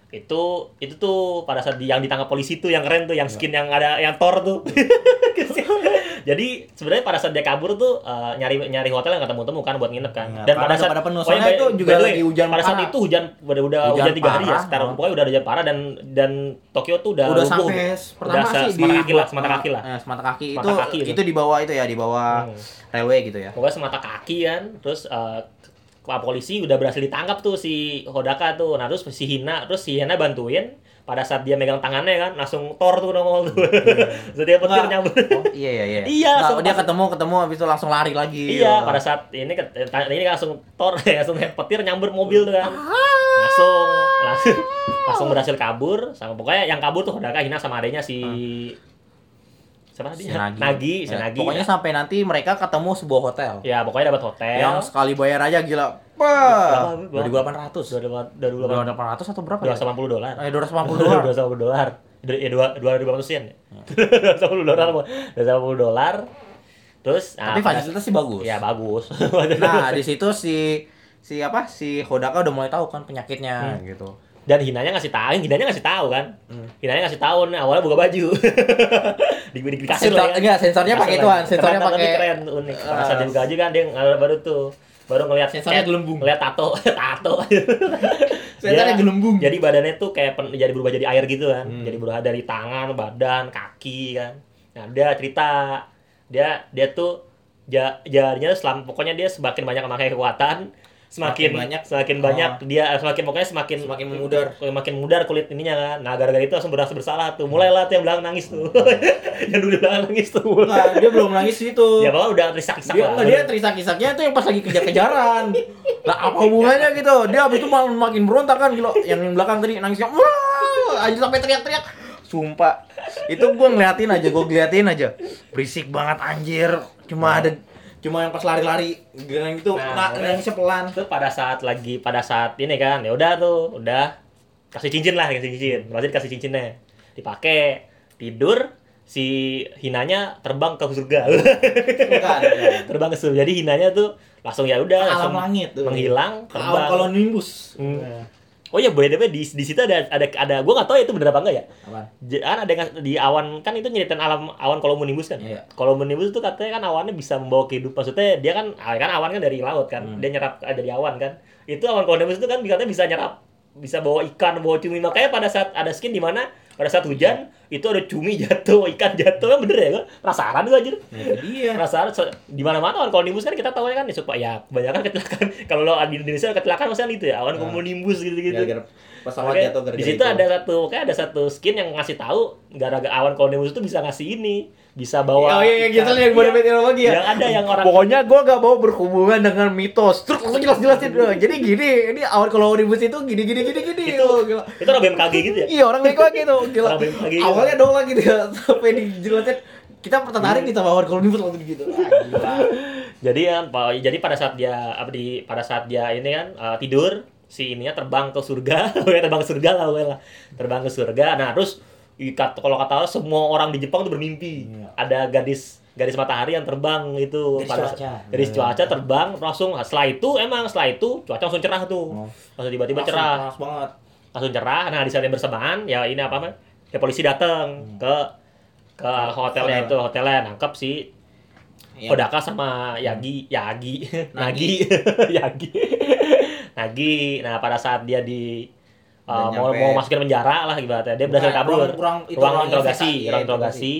itu itu tuh pada saat yang ditangkap polisi tuh yang keren tuh yang skin yang ada yang Thor tuh *laughs* jadi sebenarnya pada saat dia kabur tuh eh, nyari nyari hotel yang ketemu temu kan buat nginep kan Iya, karena udah pada penuh. Soalnya itu juga lagi hujan pada saat parah. itu hujan udah udah Hujan hujan, tiga hari ya sekarang oh. pokoknya udah hujan parah dan dan Tokyo tuh udah udah sampai pertama udah sih semata kaki lah semata kaki lah eh, semata kaki Semata itu kaki itu. itu di bawah itu ya di bawah Hmm. railway gitu ya pokoknya semata kaki kan terus Pak polisi udah berhasil ditangkap tuh si Hodaka tuh nah terus si Hina terus si Hina bantuin pada saat dia megang tangannya kan langsung Thor tuh nongol tuh *laughs* jadi dia petir nyambut Oh, iya iya iya. Iya, langsung dia pas- ketemu ketemu habis itu langsung lari lagi. iya Oh. pada saat ini ta- ini langsung Thor *laughs* langsung petir nyamber mobil tuh kan langsung langsung langsung berhasil kabur sama pokoknya yang kabur tuh Hodaka Hina sama adanya si siapa tadi Si Nagi. Nagi si Ya, Nagi Pokoknya sampai nanti mereka ketemu sebuah hotel. ya pokoknya dapat hotel Yang sekali bayar aja gila. Berapa? Wah. 2800. dari 2800 atau berapa ya? 280 dolar Eh 280 dolar. *laughs* 280 dolar. Ya dua dua ribu ratus yen. *laughs* Dua ratus dolar, dua ratus dolar. Terus, Tapi pada- fasilitasnya sih bagus. ya bagus. *laughs* Nah, di situ si si apa? Si Hodaka udah mulai tahu kan penyakitnya Hmm. gitu. Dan Hinanya ngasih tahu, Hinanya ngasih tahu kan. Hmm. Hinanya ngasih tahu nih awalnya buka baju. di di, di kasur Sensor, lah ya. enggak, sensornya pakai ituan, lagi. sensornya pakai keren unik. Pada Ah. saat dia buka baju kan dia baru tuh baru ngelihat Sensornya kayak- gelembung. ngelihat tato *laughs* tato Sensornya Dia- gelembung. jadi badannya tuh kayak pen- jadi berubah jadi air gitu kan Hmm. jadi berubah dari tangan badan kaki kan nah dia cerita dia dia tuh ja, jadinya selam pokoknya dia semakin banyak memakai kekuatan semakin Semakin banyak. semakin Oh. banyak dia semakin pokoknya semakin Semakin memudar. semakin mudar kulit ininya kan nah gara-gara itu langsung berasa bersalah tuh mulailah tuh yang belakang nangis tuh *laughs* yang dulu di belakang nangis tuh Enggak, dia belum nangis itu. ya pokoknya udah terisak-isak dia lah dia terisak-isaknya itu yang pas lagi kejar-kejaran. Lah apa hubungannya gitu? Dia habis itu malah makin berontak kan gitu. Yang yang belakang tadi nangisnya wah, aja sampai teriak-teriak. Sumpah. Itu gua ngeliatin aja, gua ngeliatin aja. Berisik banget anjir. Cuma ada cuma yang pas lari-lari gang itu Nah, nah, pelan. itu pada saat lagi pada saat ini kan ya udah tuh udah kasih cincin lah kasih cincin berarti dikasih cincinnya dipakai tidur si hinanya terbang ke surga Bukan, *laughs* terbang ke surga jadi hinanya tuh langsung ya udah Alam langsung langit tuh. menghilang terbang kalau nimbus. Hmm. Oh ya boleh deh di di situ ada ada ada gue nggak tahu ya itu bener apa enggak ya Apaan? J- kan ada yang di awan kan itu nyeritain alam awan kolomonimbus kan Iya. kolomonimbus itu katanya kan awannya bisa membawa kehidupan maksudnya dia kan kan awan kan dari laut kan Hmm. dia nyerap eh, dari awan kan itu awan kolomonimbus itu kan katanya bisa nyerap bisa bawa ikan bawa cumi makanya pada saat ada skin di mana pada saat hujan itu ada cumi *laughs* jatuh ikan jatuh kan bener ya gue penasaran gue anjir dia. penasaran so- di mana mana awan kolonimbus kan kita tahu kan ya supaya ya kebanyakan kecelakaan *laughs* kalau lo di Indonesia kecelakaan maksudnya itu ya awan Nah. kolonimbus gitu gitu Gara-gara pesawat Oke, jatuh gara-gara di situ itu. ada satu, kayak ada satu skin yang ngasih tahu gara-gara awan kolonimbus itu bisa ngasih ini, bisa bawa. Oh iya, iya gitu ikan. yang Iya. teknologi ya. Yang ada yang orang Pokoknya gue gak mau berhubungan dengan mitos. Terus langsung jelas-jelasin dulu. Jadi gini, ini awal kalau ribut itu gini gini gini gini. itu Oh, gila. itu orang BMKG gitu ya. Iya orang bego gitu. Gila. Orang BMKG gitu. Awalnya dong lagi dia sampai dijelasin kita tertarik nih sama awal kalau ribut langsung gitu. Ah, gila. Jadi kan, pa- jadi pada saat dia apa di pada saat dia ini kan uh, tidur si ininya terbang ke surga, *laughs* terbang ke surga lah, terbang ke surga. Nah terus kalau kata orang, semua orang di Jepang tuh bermimpi Iya. ada gadis gadis matahari yang terbang itu Gadis pada cuaca. gadis Iya. cuaca terbang langsung setelah itu emang setelah itu cuaca langsung cerah tuh Oh. langsung tiba-tiba Langsung cerah Panas banget. langsung cerah nah di saat yang bersamaan ya ini apa namanya ya polisi datang ke ke hotelnya Hmm. Hotel. itu hotelnya nangkep si Iya. Kodaka sama Yagi Yagi *laughs* Nagi *laughs* Yagi *laughs* Nagi nah pada saat dia di uh, mau nyampe. mau masukin penjara lah ibaratnya. Dia berhasil kabur ruang- ruang- itu ruang ruang interogasi ruang interogasi.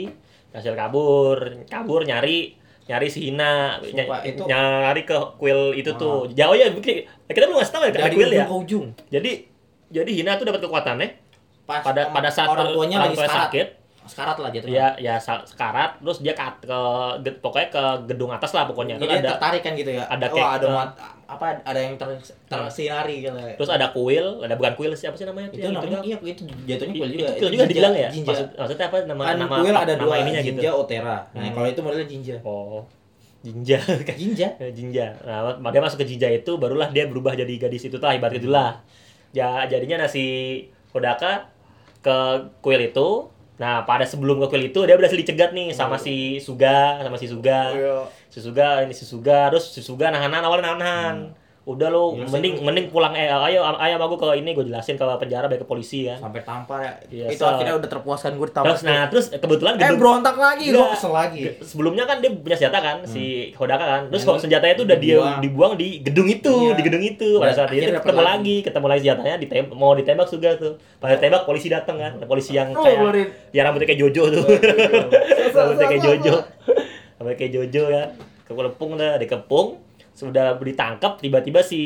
Berhasil kabur. Kabur nyari nyari si Hina. Ny- Sumpah, itu- nyari ke kuil itu tuh. Jauh ya kita belum ngasih tahu ya ke kuil ya. ke ujung. jadi jadi Hina tuh dapat kekuatannya. Pas pada pada saat orang tuanya orang lagi tuanya sekarat. sakit Sekarat lah jatuhnya. ya ya sa- sekarat terus dia ke, ke pokoknya ke gedung atas lah pokoknya Jadi ada tertarik kan gitu ya. ada Wah, kayak- ada mat, apa ada yang ter, tersinari gitu. terus ada kuil ada bukan kuil siapa sih namanya itu namanya iya itu jatuhnya kuil juga. itu kuil juga Jinja- dibilang ya Jinja. Maksud, maksudnya apa nama kan nama kuil ada nama dua ininya Jinja gitu Otera. Nah, Hmm. kalau itu modelnya Jinja. oh Jinja. *laughs* Jinja. Ya, Jinja. Nah, dia masuk ke Jinja itu barulah dia berubah jadi gadis itu lah ibarat itulah. Ya jadinya nasi Hodaka ke kuil itu. Nah, pada sebelum ke kuil itu dia berhasil dicegat nih sama si Suga, sama si Suga. Iya. Si Suga ini si Suga, terus si Suga nahan-nahan awalnya nahan. Udah lo Iya, mending sih. mending pulang eh ayo ayo sama gue ke ini gue jelasin ke penjara baik ke polisi kan. Sampai tampar ya. Iya, itu so- akhirnya udah terpuaskan gue ditampar. Terus nah terus kebetulan eh berontak lagi, Iya. gue kesel lagi. sebelumnya kan dia punya senjata kan si Hodaka kan terus Nah, kok senjatanya itu udah dia dibuang. di gedung itu Iya. di gedung itu pada saat itu ketemu dapat lagi ketemu lagi senjatanya ditem mau ditembak juga tuh pada tembak polisi datang kan polisi yang Oh, kayak keluarin. ya rambutnya kayak Jojo tuh rambutnya kayak Jojo *laughs* rambutnya kayak Jojo kan kekepung dah dikepung sudah ditangkap tiba-tiba si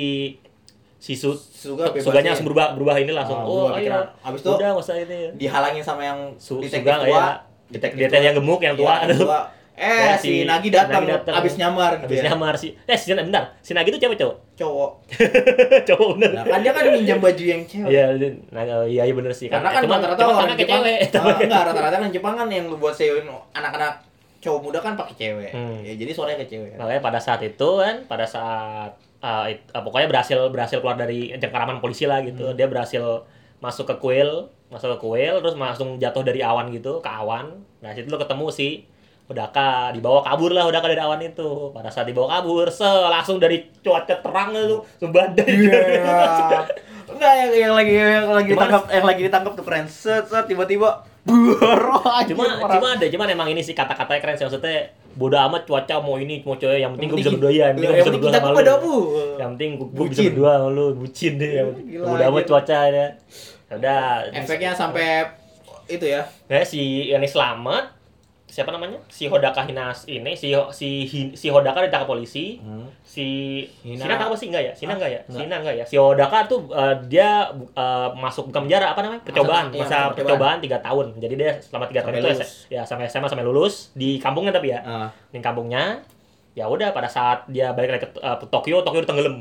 si su, Suga suganya langsung berubah berubah ini langsung Ah, oh ayo pikiran. Abis itu udah masa ini Dihalangin sama yang Su, detektif Suga tua. ya detektif yang gemuk yang tua Iya, yang tuh tua. *laughs* Eh, Ya, si, Nagi datang, abis nyamar Habis ya. nyamar sih. Eh, si bentar. Si Nagi itu cewek cowok? Cowok. *laughs* cowok bener. Nah, kan dia kan minjam baju yang cewek. Iya, nah, iya iya bener sih. Karena kan cuma rata-rata orang Jepang, cewek. Ah, *laughs* enggak rata-rata kan Jepang kan yang buat sewin anak-anak cowok muda kan pakai cewek. Hmm. Ya jadi suaranya ke cewek. Makanya pada saat itu kan, pada saat uh, it- uh, pokoknya berhasil berhasil keluar dari cengkeraman polisi lah gitu. Hmm. Dia berhasil masuk ke kuil, masuk ke kuil terus langsung jatuh dari awan gitu, ke awan. Nah, situ lo ketemu si Udaka dibawa kabur lah Udaka dari awan itu. Pada saat dibawa kabur, se langsung dari cuaca terang itu sebadai. Iya. *laughs* Enggak yang, yang lagi yang lagi ditangkap yang lagi ditangkap tuh keren. Set set tiba-tiba buar. cuma cuma ada cuman emang ini sih kata-katanya keren sih. Maksudnya bodo amat cuaca mau ini mau cewek yang penting gue bisa berdua ya yang penting gue bisa berdua sama lu. yang penting gue bisa berdua sama lu bucin deh. Yang. Gila, bodo amat cuaca ya. Udah Efeknya sampai itu ya. nah si yang selamat siapa namanya si Hodaka Hinas ini si si si Hodaka ditangkap polisi si Hina. Sina tahu sih enggak ya Sina Hah? enggak ya Enggak. Sina enggak ya si Hodaka tuh eh, dia eh, masuk bukan penjara apa namanya percobaan iya, masa masa percobaan tiga tahun jadi dia selama tiga tahun itu ya sampai SMA sampai lulus di kampungnya tapi ya Ah. di kampungnya ya udah pada saat dia balik lagi ke eh, Tokyo Tokyo udah tenggelam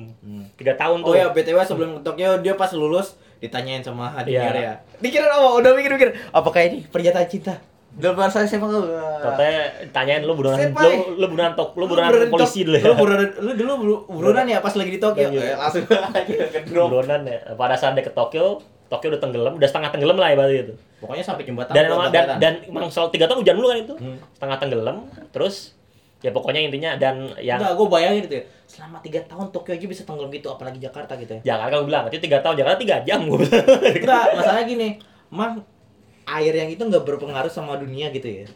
tiga tahun tuh Oh ya, BTW sebelum ke Tokyo dia pas lulus ditanyain sama Hadinya Iya. ya. Dikira apa? Udah mikir-mikir. Apakah ini pernyataan cinta? Dalam bahasa siapa kau? Katanya tanyain lu buronan Senpai. lu lu buronan tok lu di polisi dulu ya. Lu buronan lu dulu buru- buronan ya pas lagi di Tokyo. Iya. Eh, langsung *laughs* aja ke drop. Buronan ya. Pada saat dia ke Tokyo, Tokyo udah tenggelam, udah setengah tenggelam lah ibaratnya itu. Pokoknya sampai jembatan. Dan emang dan dan emang selalu tiga tahun hujan dulu kan itu. Hmm. Setengah tenggelam, terus ya pokoknya intinya dan yang Enggak, gue bayangin gitu ya. Selama 3 tahun Tokyo aja bisa tenggelam gitu, apalagi Jakarta gitu ya. Jakarta gue bilang, itu tiga tahun Jakarta tiga jam gue bilang. Enggak, masalahnya gini. Mang air yang itu nggak berpengaruh sama dunia gitu ya.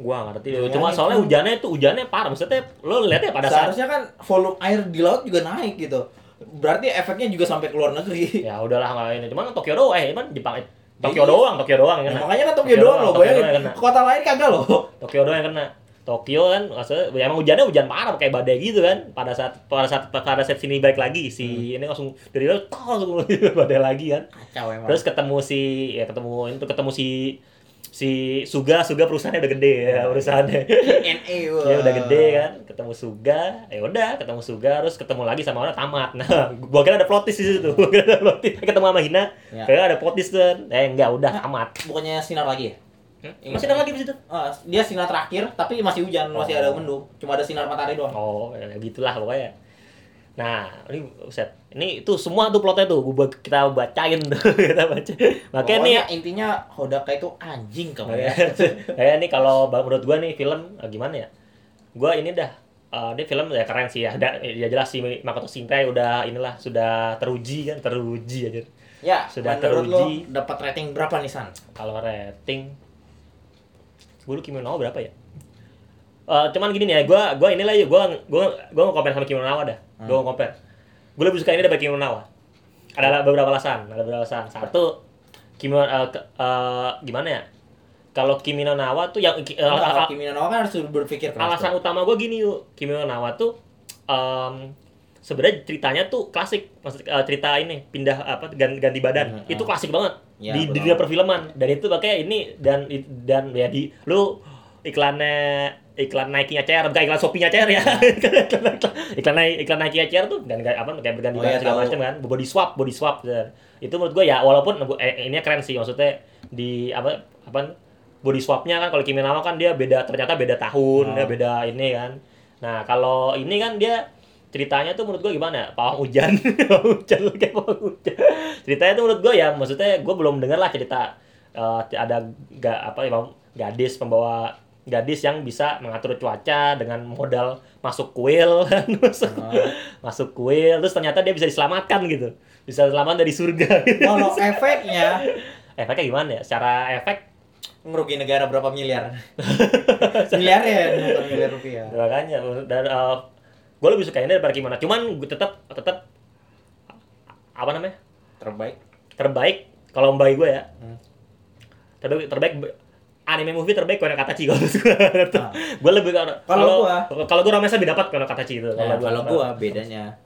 gua ngerti. Ya, Cuma itu. soalnya hujannya itu hujannya parah. Maksudnya lo lihat ya pada saat Seharusnya kan volume air di laut juga naik gitu. Berarti efeknya juga sampai ke luar negeri. *laughs* ya udahlah nggak ini. Cuman Tokyo doang, eh cuman Jepang eh, Tokyo doang, Tokyo doang yang Ya, kena. makanya kan Tokyo, Tokyo doang doang, loh, Tokyo bayangin. Kota lain kagak loh. Tokyo doang yang kena. Tokyo kan maksudnya ya emang hujannya hujan parah kayak badai gitu kan. Pada saat pada saat pada saat sini balik lagi si ini langsung dari laut *laughs* tok, langsung *laughs* badai lagi kan. Kacau emang. Terus ketemu si ya ketemu itu ketemu si si Suga Suga perusahaannya udah gede ya perusahaannya. NA *laughs* wah. ya udah gede kan ketemu Suga ya udah ketemu Suga terus ketemu lagi sama orang tamat nah gua kira ada plot twist di situ gua kira ada plot twist ketemu sama Hina Ya. kira ada plot twist kan eh enggak udah tamat Bukannya sinar lagi ya? Hmm? masih ada lagi di situ Ah, dia sinar terakhir tapi masih hujan, masih Oh. ada mendung. Cuma ada sinar matahari doang. oh ya gitulah pokoknya nah ini set ini itu semua tuh plotnya tuh gua kita bacain tuh *laughs* kita baca makanya nih Pokoknya intinya Hodaka itu anjing kamu ya. *laughs* kayak nih kalau menurut gua nih film eh, gimana ya gua ini dah eh, ini film ya keren sih ya ada ya jelas sih Makoto Shinkai udah inilah sudah teruji kan teruji aja Ya, Sudah teruji. dapat rating berapa nih San? kalau rating gue dulu Kimi no Nawa berapa ya? Eh, cuman gini nih ya gua gua inilah ya gua gua gua mau compare sama Kimi no Nawa dah. Gua mau compare. Gue lebih suka ini daripada Kimi no Nawa ada beberapa alasan ada beberapa alasan. Satu Kimi no- eh, ke- eh, gimana ya? Kalau Kimi no Nawa tuh yang al- kalau Kimi no Nawa kan harus berpikir keras. alasan tuh. utama gue gini yuk. Kimi no Nawa tuh em, sebenarnya ceritanya tuh klasik. Maksud eh, cerita ini pindah apa ganti, ganti badan. Hmm, itu ah. klasik banget. Ya, di, dunia perfilman. Dan itu pakai ini dan dan ya di lu iklannya iklan Nike-nya CR bukan iklan Shopee-nya CR ya. *laughs* Iklan iklan Nike iklan Nike-nya CR tuh dan apa kayak berganti Oh, badan iya, segala macam kan. Body swap body swap. Ya. itu menurut gue ya walaupun eh, ini keren sih. Maksudnya di apa apa body swapnya kan kalau Kimi no Nawa kan dia beda ternyata beda tahun Oh. dia beda ini kan. Nah, kalau ini kan dia ceritanya tuh menurut gua gimana? Pawang hujan. *laughs* Pawang hujan kayak pawang hujan. Ceritanya tuh menurut gua ya maksudnya gua belum denger lah cerita eh, ada ga, apa ya gadis pembawa gadis yang bisa mengatur cuaca dengan modal masuk kuil *laughs* masuk, masuk kuil terus ternyata dia bisa diselamatkan gitu bisa selamat dari surga. *laughs* Kalau efeknya efeknya gimana ya secara efek ngerugi negara berapa miliar? miliar ya, miliar rupiah. makanya dan gue lebih suka ini daripada gimana cuman gue tetap tetap apa namanya Terbaik. terbaik kalau bagi gue ya Hmm. terbaik terbaik anime movie terbaik Kono Katachi kalau gue Ah. *laughs* gue lebih kalau Kalau gua- kalau gue romance lebih dapat Kono Katachi itu Nah, gua- kalau gua bedanya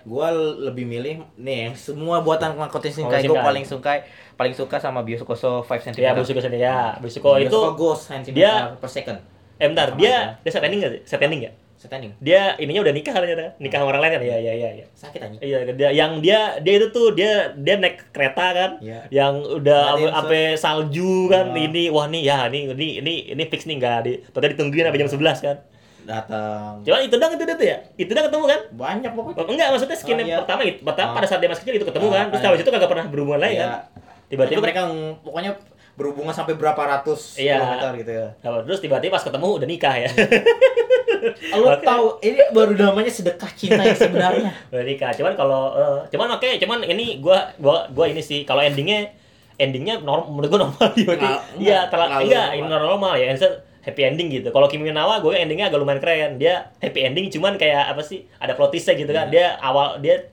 gua lebih milih nih semua buatan Makoto Shinkai gua Shinkai. paling suka paling suka sama Biosukoso 5 cm. ya sendiri ya Busuko itu Ghost cm dia- per second. eh bentar Sama dia dia set ending nggak sih set ending ya Standing. dia ininya udah nikah ternyata nikah sama orang lain kan iya iya iya iya Sakit anjing. Iya, dia yang dia dia itu tuh dia dia naik kereta kan, Iya. yang udah sampai salju kan, Iya. ini wah nih ya ini ini ini ini fix nih nggak di, tadi ditungguin sampai jam 11 kan. Datang. Cuman itu dong itu dia tuh ya, itu dah ketemu kan? Banyak pokoknya. Oh, enggak maksudnya skin Oh, iya. pertama itu, pertama Ah. pada saat dia masih kecil itu ketemu Ah, kan, terus ah, habis itu kagak pernah berhubungan lagi kan. Iya. Tiba-tiba mereka pokoknya berhubungan sampai berapa ratus Iya. kilometer gitu ya. Nah, terus tiba-tiba pas ketemu udah nikah ya. *laughs* Lo tahu ini baru namanya sedekah cinta yang sebenarnya. *laughs* udah nikah. Cuman kalau eh, cuman oke, cuman ini gua gua gua ini sih kalau endingnya endingnya normal menurut gua normal *laughs* dia. Terlalu- Iya, terlalu iya, ini normal ya. Maksudnya happy ending gitu. Kalau Kimi Nawa gue endingnya agak lumayan keren. Dia happy ending cuman kayak apa sih? Ada plot twist-nya gitu kan. Iya. Dia awal dia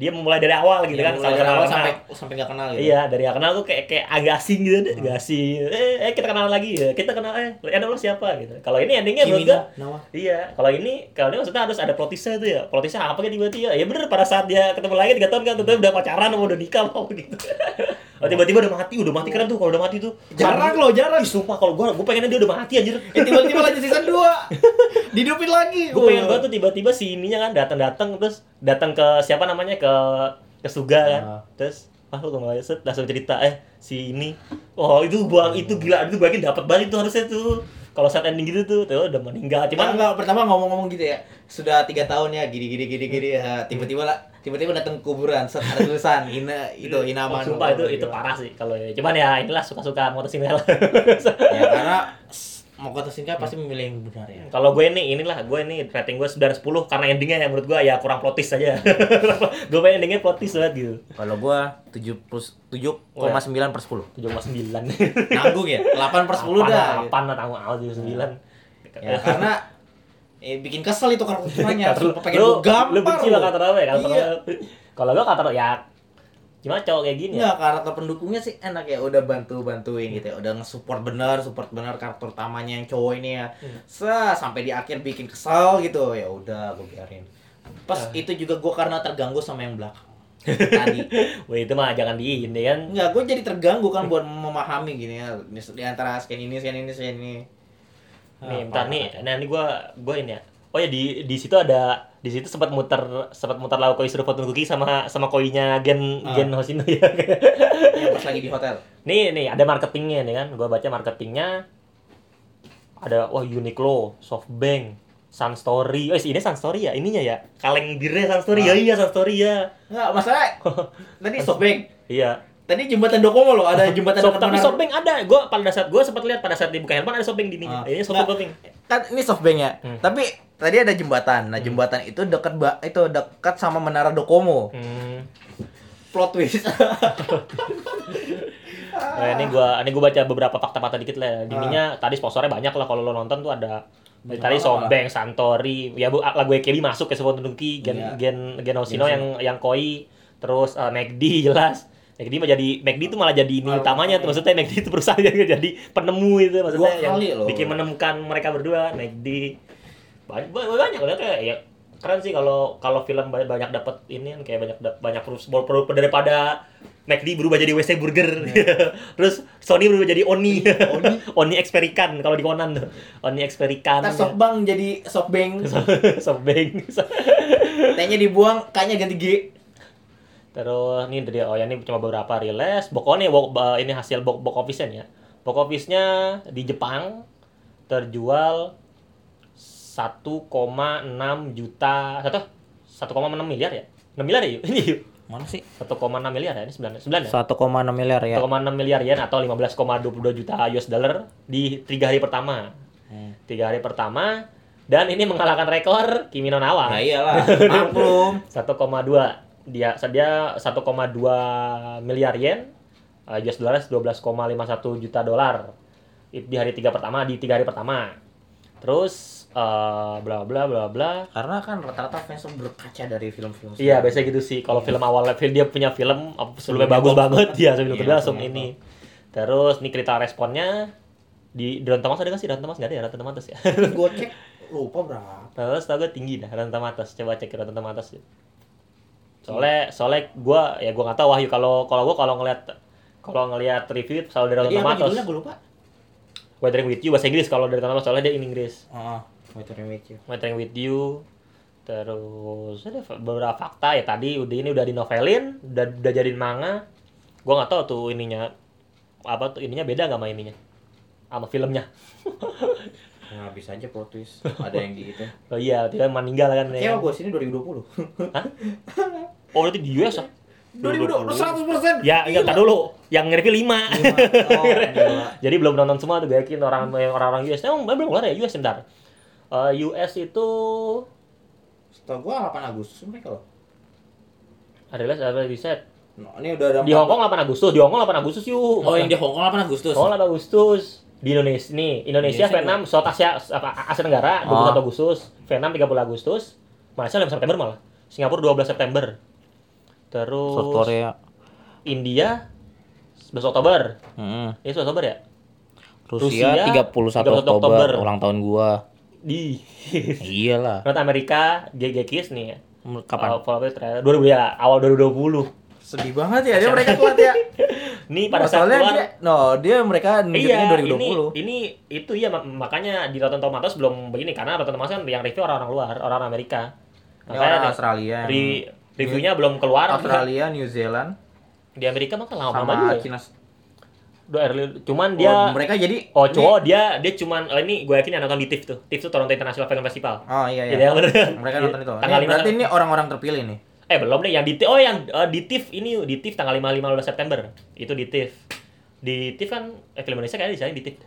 dia memulai dari awal gitu Yang kan dari sama-sama awal kenal. sampai sampai nggak kenal gitu. Iya, dari gak kenal tuh kayak kayak agak asing gitu deh, agak asing. Eh, eh kita kenalan lagi ya. Kita kenal eh, eh lo siapa gitu. Kalau ini endingnya menurut gua. Iya, kalau ini kalau ini maksudnya harus ada plot twist-nya tuh ya. Plot twist-nya apa kan tiba-tiba? Ya bener pada saat dia ketemu lagi 3 tahun kan tiba udah pacaran udah nikah apa gitu. *laughs* Oh, tiba-tiba udah mati, udah mati keren tuh kalau udah mati tuh. Jarang loh, jarang. Ih, sumpah kalau gua gua pengennya dia udah mati anjir. Eh, tiba-tiba lanjut season 2. *laughs* Dihidupin lagi. Gue pengen banget tuh tiba-tiba si ininya kan datang-datang terus datang ke siapa namanya ke ke Suga kan. Ah. Terus ah lu kemarin set langsung cerita eh si ini. Oh, itu gua itu gila itu bagian dapat banget tuh harusnya tuh. Kalau saat ending gitu tuh, tuh udah meninggal. Cuman Cuman enggak pertama ngomong-ngomong gitu ya. Sudah tiga tahun ya gini gini gini gini ya. Tiba-tiba lah tiba-tiba datang kuburan set ada tulisan ina itu Oh, inaman. sumpah itu itu parah sih kalau ya. Cuman ya inilah suka-suka motosinel. Ya karena *laughs* mau kata Shinkai pasti memilih yang benar ya. kalau gue ini inilah gue ini rating gue 9 10 karena endingnya ya menurut gue ya kurang plotis aja. *laughs* gue pengen endingnya plotis banget gitu. Kalau gua 7 plus 7,9 per 10. 7,9. *laughs* Nanggung ya? 8 per 10 dah. 8 lah tahu awal 9. Ya karena eh, bikin kesel itu karakternya. *laughs* Lu, pengen lu, gua gampar. lu benci lah kata apa ya? Kata Iya. Kalau gue kata ya gimana cowok kayak gini ya? Enggak, karakter pendukungnya sih enak ya, udah bantu-bantuin gitu ya. Udah nge-support bener, support bener karakter utamanya yang cowok ini ya. Hmm. Sa sampai di akhir bikin kesel gitu. Ya udah, gue biarin. Pas Ah. itu juga gue karena terganggu sama yang belakang. *laughs* Tadi. Wah itu mah jangan di ini kan. Enggak, gue jadi terganggu kan buat memahami gini ya. Di antara scan ini, scan ini, scan ini. Nih, Ah, bentar nih. Nah, ini gua gua ini ya. Oh ya di di situ ada di situ sempat muter sempat muter lagu koi suruh foto cookie sama sama koinya Gen Ah. Gen Hoshino *laughs* ya. Yang pas lagi di hotel. nih nih ada marketingnya nih kan. Gua baca marketingnya ada wah Uniqlo, SoftBank, Sunstory. Oh ini Sunstory ya ininya ya. Kaleng birnya Sunstory. Ya Ah. iya Sunstory ya. Enggak, masalah *laughs* tadi softbank. Iya. Tadi jembatan Docomo loh, ada *laughs* jembatan dekat tapi SoftBank ada. Gua pada saat gua sempat lihat pada saat dibuka handphone ada SoftBank di ini. Ah. Ini. SoftBank. kan ini softbank ya. Hmm. Tapi tadi ada jembatan. Nah, jembatan itu dekat itu dekat sama menara Docomo. Hmm. Plot twist. *laughs* Nah, ini gua ini gua baca beberapa fakta-fakta dikit lah. Di ininya tadi sponsornya banyak lah kalau lo nonton tuh ada Banyak tadi banget Softbank, Santori, ya bu, lagu EKB masuk ke Sepon Gen Iya. Gen Gen Hoshino Gen yang yang Koi, terus uh, McD jelas. McD mah jadi McD itu malah jadi ini utamanya tuh maksudnya McD itu perusahaan yang *laughs* jadi penemu itu maksudnya Dua yang loh. bikin menemukan mereka berdua McD banyak banyak banyak kayak ya keren sih kalau kalau film ba- banyak dapat ini kan kayak banyak banyak perus daripada McD berubah jadi WC burger *laughs* terus Sony berubah jadi Oni Oni. *laughs* Oni Experikan kalau di Conan tuh Oni Experikan Ntar softbank jadi softbank. Softbank T-nya dibuang, K-nya ganti G. terus ini dari oh ya ini cuma beberapa rilis ba- ini hasil box, box office-nya ya. Box office-nya di Jepang terjual 1,6 juta satu 1,6 miliar ya? 6 miliar ya ini yuk. Mana sih? 1,6 miliar ya ini 9 9 ya? 1,6 miliar ya. 1,6 miliar yen atau 15,22 juta US dollar di tiga hari pertama. Hmm. tiga hari pertama dan ini mengalahkan rekor Kimi no Nawa. Nah iyalah, *laughs* maklum. 1,2 dia dia 1,2 miliar yen uh, US dollar 12,51 juta dolar di hari tiga pertama di tiga hari pertama terus uh, bla bla bla bla Karena kan rata-rata fans tuh berkaca dari film-film. Iya biasanya gitu sih. Kalau film awal film dia punya film apa, sebelumnya bagus banget ya sebelum Iya, kedua langsung ini. Terus nih cerita responnya di di Rotten Tomatoes ada nggak sih Rotten Tomatoes nggak ada ya Rotten Tomatoes ya. Gue cek lupa berapa. Terus tau gue tinggi dah Rotten Tomatoes. Coba cek Rotten Tomatoes. Soalnya soalnya gue ya gue nggak tahu Wahyu kalau kalau gue kalau ngeliat kalau ngeliat review selalu dari Rotten Tomatoes. gue lupa. Weathering with You bahasa Inggris kalau dari Rotten soalnya dia in Inggris. Oh, a minute you. Weathering with You terus ada beberapa fakta ya tadi udah ini udah dinovelin udah udah jadiin manga gua nggak tahu tuh ininya apa tuh ininya beda nggak sama ininya sama filmnya *laughs* Nah, bisa aja plot twist. *laughs* Ada yang di itu. oh iya dia meninggal kan Kayaknya ya gue sini 2020. oh berarti di US ah 2020 100%. ya ya ntar dulu yang nge-review 5 Oh, gila. *laughs* jadi belum nonton semua tuh gue yakin orang yang orang-orang US emang belum keluar ya US bentar Eh, US itu Setahu gue 8 Agustus mereka loh. ada rilis ada riset Nah, ini udah ada di Hong Kong 8 Agustus di Hong Kong 8 Agustus yuk Oh, yang di Hong Kong 8 Agustus. Oh, 8 Agustus di Indonesia nih Indonesia, Indonesia Vietnam, South Asia apa Asia Tenggara 21 Oh. Agustus, Vietnam 30 Agustus, Malaysia 5 September malah, Singapura 12 September, terus South Korea. India 11 Oktober, Hmm. ini 11 Oktober ya? Rusia, Rusia, 31 31 Oktober, Oktober. ulang tahun gua. Di Iyalah. North Amerika GG Kiss nih ya. Kapan? Trailer. 2000 ya, awal 2020. Sedih banget ya dia mereka telat ya. *laughs* Nih pada saat keluar dia, no, dia mereka Iya, 2020. ini ini itu ya mak- makanya di Rotten Tomatoes belum begini karena Rotten Tomatoes kan yang review orang-orang luar, orang Amerika. Orang Makanya Australia. re- reviewnya belum keluar. Australia, New Zealand, Di Amerika mah kan lama sama juga. ya. Cina. Udah early- cuman Dia, dia mereka jadi Oh, cowok dia dia cuman oh, ini gue yakin yang nonton di TIFF tuh. TIFF tuh Toronto International Film Festival. Oh iya iya. Jadi yang bener. Mereka *laughs* nonton itu. Tanggal Ini, berarti ini orang-orang terpilih nih. Eh, belum deh yang di. Oh, yang eh, di TIFF ini di TIFF tanggal 5 15 September. Itu di TIFF. Di TIFF kan eh, film Indonesia kayaknya di di TIFF.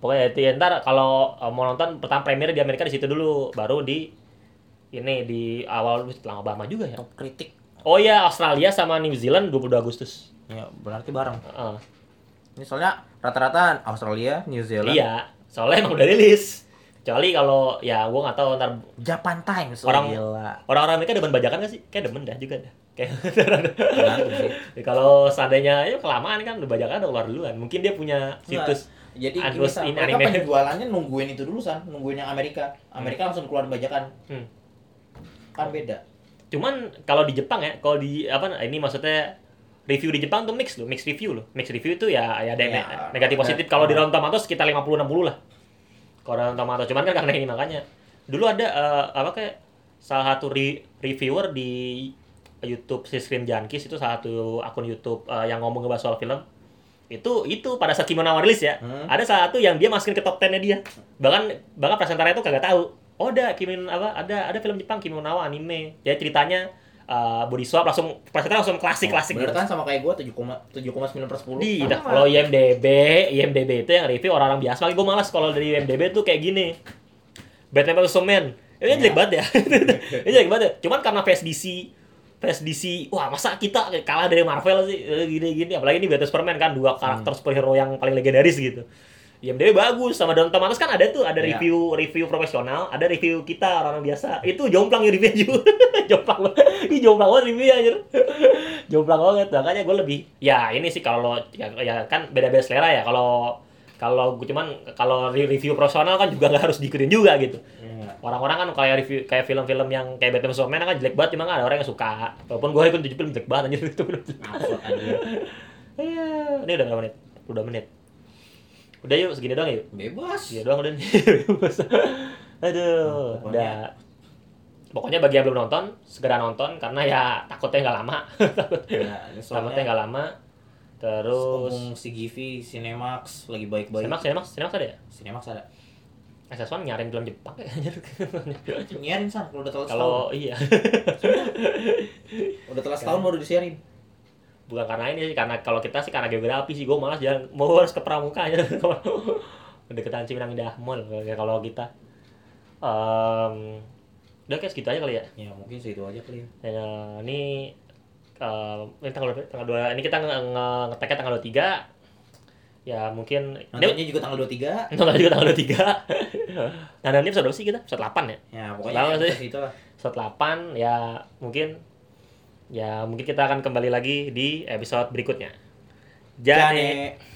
Pokoknya itu ya, ntar kalau eh, mau nonton pertama premier di Amerika di situ dulu, baru di ini di awal lama lama juga ya. Top kritik. Oh iya, Australia sama New Zealand 22 Agustus. Ya, berarti bareng. Heeh. Ini soalnya rata-rata Australia, New Zealand, Iya, soalnya emang udah rilis. Kecuali kalau ya gua nggak tahu ntar Japan Times. Orang- oh, gila. orang-orang mereka demen bajakan gak sih? Kayak demen dah juga dah. Kayak. *laughs* Ya, *laughs* kalau seandainya ya kelamaan kan udah bajakan udah keluar duluan. Mungkin dia punya situs. Jadi gini, Terus San, ini mereka anime. penjualannya nungguin itu dulu san, nungguin yang Amerika. Amerika langsung keluar bajakan. Hmm. Kan beda. Cuman kalau di Jepang ya, kalau di apa ini maksudnya review di Jepang tuh mix loh, mix review loh. Mix review itu ya, ya ada Ya, ne- negatif positif. Kalau di Rotten Tomatoes sekitar 50 60 lah. Rotten Tomatoes cuman kan karena ini makanya. Dulu ada eh, apa kayak salah satu re- reviewer di YouTube si Screen Junkies itu salah satu akun YouTube eh, yang ngomong ngebahas soal film. Itu itu pada saat Kimono rilis ya. Hmm. Ada salah satu yang dia masukin ke top 10-nya dia. Bahkan bahkan presentasinya itu kagak tahu. Oh, ada Kimono apa ada ada film Jepang Kimono anime. Jadi ceritanya eh, body swap langsung presentasinya langsung klasik-klasik Bener gitu. kan sama kayak gua 7, 7,9 per 10. Di, dah, kalau IMDB, IMDB itu yang review orang-orang biasa. Makanya gue malas kalau dari IMDB tuh kayak gini. Batman vs Superman. Ini jelek banget ya. *laughs* Ini jelek banget ya. Cuman karena face DC, face DC, wah masa kita kalah dari Marvel sih Eh, gini-gini. Apalagi ini Batman Superman kan dua karakter superhero yang paling legendaris gitu. IMDb bagus sama Don Tomatos kan ada tuh ada Iya. review review profesional ada review kita orang biasa itu jomplang ya review *laughs* jomplang banget ini jomplang banget review anjir *laughs* jomplang banget makanya gue lebih ya ini sih kalau ya, ya kan beda-beda selera ya kalau kalau gue cuman kalau re- review profesional kan juga nggak harus diikutin juga gitu Iya. orang-orang kan kayak review kayak film-film yang kayak Batman Superman kan jelek banget cuma ada orang yang suka walaupun gue ikut tujuh film jelek banget anjir *laughs* itu. Iya, ini udah berapa menit? Udah menit. Udah yuk, segini doang yuk. Bebas. Iya doang udah *laughs* nih. Aduh, Nah, pokoknya- udah. Pokoknya bagi yang belum nonton, segera nonton karena ya takutnya nggak lama. *laughs* Ya, ini takutnya soalnya nggak lama. Terus Ngomong si Givi, Cinemax lagi baik-baik. Cinemax, Cinemax, Cinemax ada ya? Cinemax ada. SS1 nyarin film Jepang kayak *laughs* anjir. Nyiarin san kalau udah telat. Kalau iya, Udah telat setahun baru disiarin. Bukan karena ini sih, karena kalau kita sih karena geografi sih gue malas jalan mau harus ke pramuka aja. *laughs* Deketan Cipinang Indah Mall kalau kita. Em, udah kayak segitu aja kali ya. Ya mungkin segitu aja kali ya. Ya, ini eh, ini tanggal tanggal dua ini kita nge nge- ngeteknya tanggal 23 ya mungkin Nontonnya juga tanggal 23. tanggal juga tanggal 23 nah dan ini episode berapa sih kita episode 8 ya Ya pokoknya segitu lah. episode 8 ya mungkin ya mungkin kita akan kembali lagi di episode berikutnya Jane. Jane